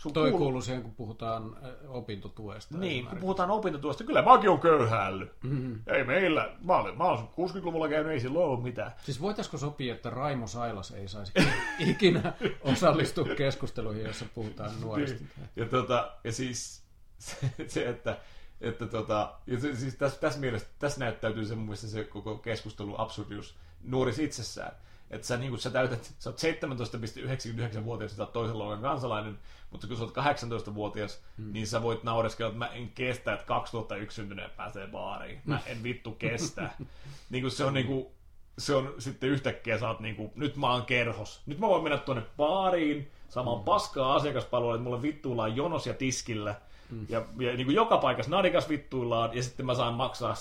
Sun Toi kuuluu... kuuluu siihen, kun puhutaan opintotuesta. Niin, kun puhutaan opintotuesta, kyllä mäkin on köyhäillyt. Mm-hmm. Ei meillä, mä olen, mä olen 60-luvulla käynyt, ei silloin ole mitään. Siis voitaisiko sopia, että Raimo Sailas ei saisi ikinä osallistua keskusteluihin, jossa puhutaan nuorista? Niin. Ja, tota, ja siis se että että tota, ja se, siis tässä, tässä mielessä, tässä näyttäytyy se mun mielestä se koko keskustelu absurdius nuoris itsessään että sä, niin sä täytät, sä oot 17,99-vuotias, sä oot toisen luokan kansalainen, mutta kun sä oot 18-vuotias, hmm. niin sä voit naureskella, että mä en kestä, että 2001 syntyneen pääsee baariin. Mä en vittu kestä. niin kuin se on niin kuin, se on sitten yhtäkkiä sä oot niin kuin, nyt mä oon kerhos. Nyt mä voin mennä tuonne baariin, saamaan hmm. paskaa asiakaspalvelua, että mulle vittuillaan jonos ja tiskillä – Mm. Ja, ja niin kuin joka paikassa nadikas vittuillaan, ja sitten mä saan maksaa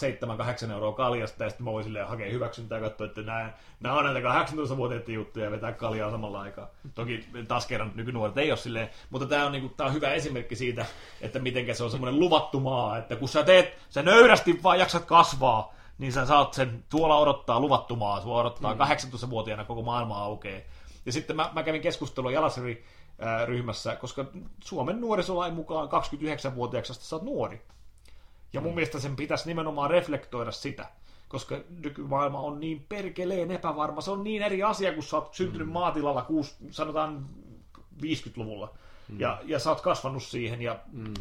7-8 euroa kaljasta, ja sitten mä voin silleen hakea hyväksyntää ja katsoa, että nämä, nämä on näitä 18-vuotiaiden juttuja ja vetää kaljaa samalla aikaa. Toki taas kerran nykynuoret ei ole silleen, mutta tämä on, niin kuin, tämä on hyvä esimerkki siitä, että miten se on semmoinen luvattu maa, että kun sä teet, sä nöyrästi vaan jaksat kasvaa, niin sä saat sen, tuolla odottaa luvattumaa, sua odottaa mm. 18-vuotiaana koko maailma aukeaa. Ja sitten mä, mä kävin keskustelua Jalaseri ryhmässä, koska Suomen nuorisolain mukaan 29-vuotiaaksi sä oot nuori. Ja mun mm. mielestä sen pitäisi nimenomaan reflektoida sitä, koska nykymaailma on niin perkeleen epävarma. Se on niin eri asia, kun sä oot syntynyt mm. maatilalla, kuusi, sanotaan 50-luvulla. Mm. Ja, ja sä oot kasvanut siihen ja mm.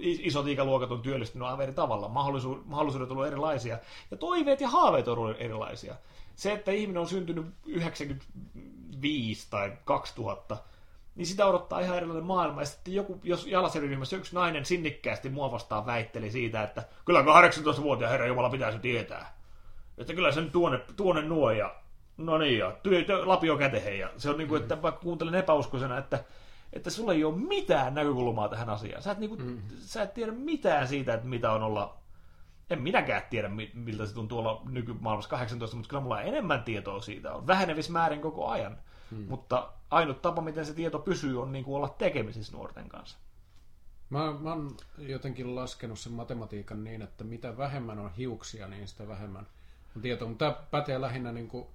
isot ikäluokat on työllistynyt aivan eri tavalla. Mahdollisuudet, mahdollisuudet on ollut erilaisia. Ja toiveet ja haaveet on ollut erilaisia. Se, että ihminen on syntynyt 95 tai 2000, niin sitä odottaa ihan erilainen maailma. Ja sitten joku, jos jalasjärjestelmässä yksi nainen sinnikkäästi mua vastaan väitteli siitä, että kyllä 18-vuotiaan herra Jumala pitäisi tietää. Että kyllä sen tuonne, tuonne nuo ja no niin ja työ, työ, lapio kätehen. Ja se on niin kuin, että vaikka kuuntelen epäuskoisena, että, että sulla ei ole mitään näkökulmaa tähän asiaan. Sä et, niin kuin, mm. sä et tiedä mitään siitä, että mitä on olla en minäkään tiedä, miltä se tuntuu olla nykymaailmassa 18, mutta kyllä mulla on enemmän tietoa siitä on. Vähenevissä määrin koko ajan. Hmm. Mutta ainut tapa, miten se tieto pysyy, on niin kuin olla tekemisissä nuorten kanssa. Mä, mä oon jotenkin laskenut sen matematiikan niin, että mitä vähemmän on hiuksia, niin sitä vähemmän on tietoa. Mutta tämä pätee lähinnä niin kuin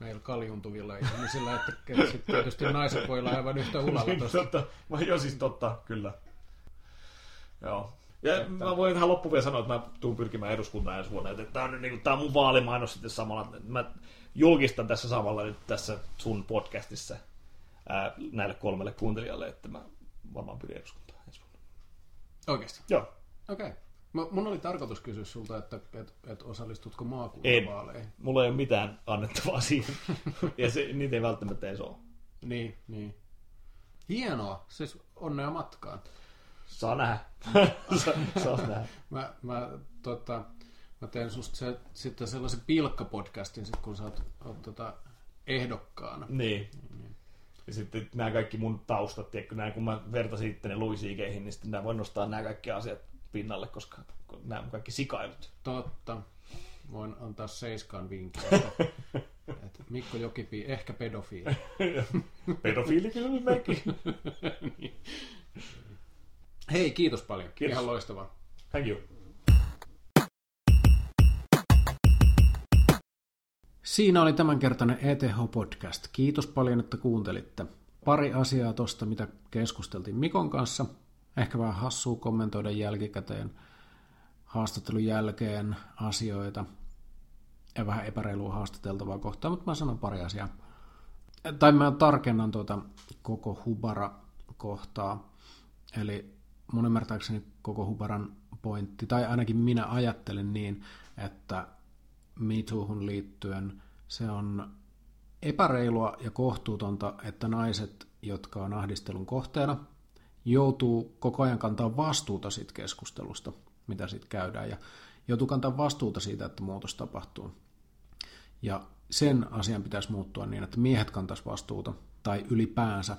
meillä kaljuntuvilla ihmisillä, että sitten tietysti naiset voi olla aivan yhtä ulalla niin, tuosta. totta. Joo, siis totta, kyllä. Joo. Ja että... mä voin tähän loppuun vielä sanoa, että mä tuun pyrkimään eduskuntaan ensi vuonna. Että tämä on, niin kuin, tämä on mun vaalimainos sitten samalla. Mä julkistan tässä samalla nyt tässä sun podcastissa ää, näille kolmelle kuuntelijalle, että mä varmaan pyrin eduskuntaan ensi vuonna. Oikeasti? Joo. Okei. Okay. Mun oli tarkoitus kysyä sulta, että et, et osallistutko maakuntavaaleihin. En. Mulla ei ole mitään annettavaa siihen. ja se, niitä ei välttämättä edes ole. Niin, niin. Hienoa. Siis onnea matkaan. Saa nähdä. saa, saa nähdä. mä, mä tota, Mä teen susta se, sitten sellaisen pilkkapodcastin, sit kun sä oot, oot tota, ehdokkaana. Niin. niin. Ja sitten nämä kaikki mun taustat, tiedätkö, näin, kun mä vertasin ne luisiikeihin, niin sitten nämä voin nostaa nämä kaikki asiat pinnalle, koska nämä on kaikki sikailut. Totta. Voin antaa seiskaan vinkin, että, että Mikko Jokipi, ehkä pedofiili. pedofiili kyllä mekin. niin. Hei, kiitos paljon. Kiitos. Ihan loistavaa. Thank you. Siinä oli tämänkertainen ETH-podcast. Kiitos paljon, että kuuntelitte. Pari asiaa tuosta, mitä keskusteltiin Mikon kanssa. Ehkä vähän hassua kommentoida jälkikäteen haastattelun jälkeen asioita ja vähän epäreilua haastateltavaa kohtaa, mutta mä sanon pari asiaa. Tai mä tarkennan tuota koko Hubara-kohtaa. Eli mun ymmärtääkseni koko Hubaran pointti, tai ainakin minä ajattelen niin, että MeToohun liittyen se on epäreilua ja kohtuutonta, että naiset, jotka on ahdistelun kohteena, joutuu koko ajan kantaa vastuuta siitä keskustelusta, mitä sitten käydään, ja joutuu kantaa vastuuta siitä, että muutos tapahtuu. Ja sen asian pitäisi muuttua niin, että miehet kantaisi vastuuta, tai ylipäänsä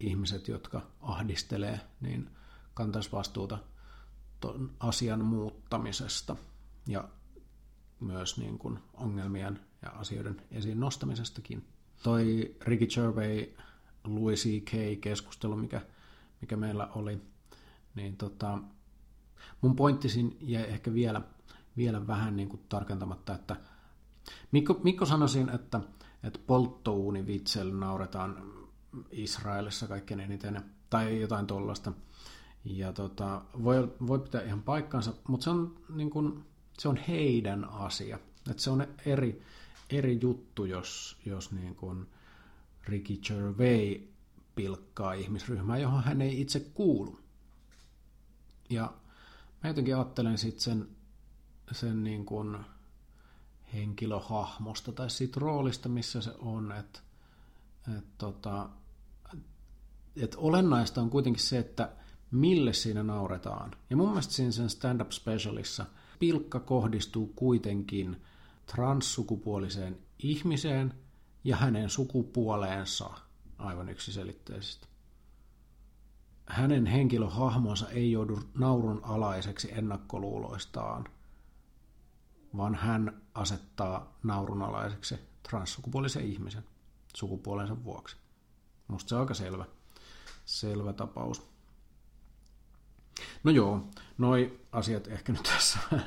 ihmiset, jotka ahdistelee, niin kantaisi vastuuta ton asian muuttamisesta ja myös niin kuin ongelmien ja asioiden esiin nostamisestakin. Toi Ricky Gervais, Louis C.K. keskustelu, mikä, mikä meillä oli, niin tota, mun pointtisin jäi ehkä vielä, vielä vähän niin kuin tarkentamatta, että Mikko, Mikko sanoisin, että, että polttouunivitsellä nauretaan Israelissa kaikkein eniten, tai jotain tuollaista. Ja tota, voi, voi pitää ihan paikkansa, mutta se on, niin kuin, se on heidän asia. Et se on eri, eri juttu, jos, jos niin kuin Ricky Gervais pilkkaa ihmisryhmää, johon hän ei itse kuulu. Ja mä jotenkin ajattelen sitten sen, sen niin kuin henkilöhahmosta tai siitä roolista, missä se on, että et tota, et olennaista on kuitenkin se, että mille siinä nauretaan. Ja mun mielestä siinä sen stand-up specialissa pilkka kohdistuu kuitenkin transsukupuoliseen ihmiseen ja hänen sukupuoleensa aivan yksiselitteisesti. Hänen henkilöhahmonsa ei joudu naurun alaiseksi ennakkoluuloistaan, vaan hän asettaa naurun alaiseksi transsukupuolisen ihmisen sukupuolensa vuoksi. Musta se on aika selvä, selvä tapaus. No joo, noi asiat ehkä nyt tässä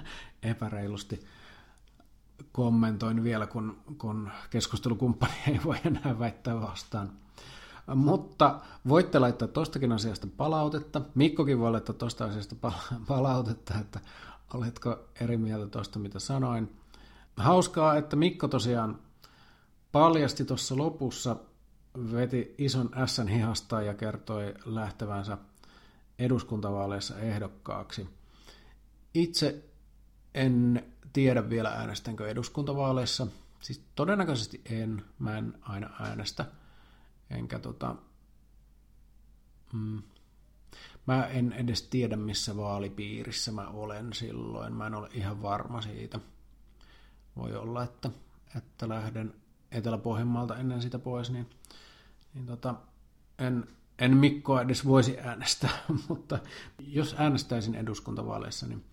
epäreilusti kommentoin vielä, kun, kun keskustelukumppani ei voi enää väittää vastaan. Mutta voitte laittaa tostakin asiasta palautetta. Mikkokin voi laittaa tosta asiasta palautetta, että oletko eri mieltä tosta, mitä sanoin. Hauskaa, että Mikko tosiaan paljasti tuossa lopussa, veti ison ässän hihasta ja kertoi lähtevänsä eduskuntavaaleissa ehdokkaaksi. Itse en tiedä vielä äänestänkö eduskuntavaaleissa. Siis todennäköisesti en. Mä en aina äänestä. Enkä tota... Mm, mä en edes tiedä, missä vaalipiirissä mä olen silloin. Mä en ole ihan varma siitä. Voi olla, että, että lähden Etelä-Pohjanmaalta ennen sitä pois, niin, niin tota, en, en Mikkoa edes voisi äänestää, mutta jos äänestäisin eduskuntavaaleissa, niin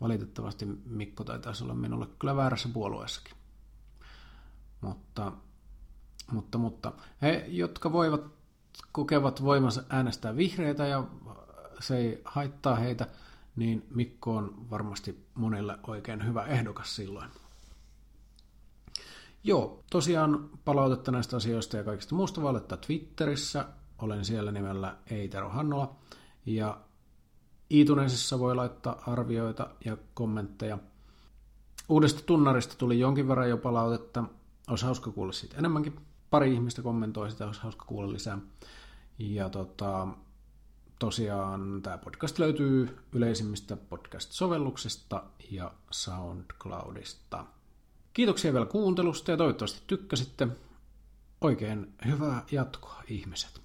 valitettavasti Mikko taitaisi olla minulle kyllä väärässä puolueessakin. Mutta, mutta, mutta he, jotka voivat, kokevat voimansa äänestää vihreitä ja se ei haittaa heitä, niin Mikko on varmasti monille oikein hyvä ehdokas silloin. Joo, tosiaan palautetta näistä asioista ja kaikista muusta voi laittaa Twitterissä. Olen siellä nimellä Eitero Hannola. Ja iTunesissa voi laittaa arvioita ja kommentteja. Uudesta tunnarista tuli jonkin verran jo palautetta. Olisi hauska kuulla siitä enemmänkin. Pari ihmistä kommentoi sitä, olisi hauska kuulla lisää. Ja tota, tosiaan tämä podcast löytyy yleisimmistä podcast-sovelluksista ja SoundCloudista. Kiitoksia vielä kuuntelusta ja toivottavasti tykkäsitte. Oikein hyvää jatkoa ihmiset.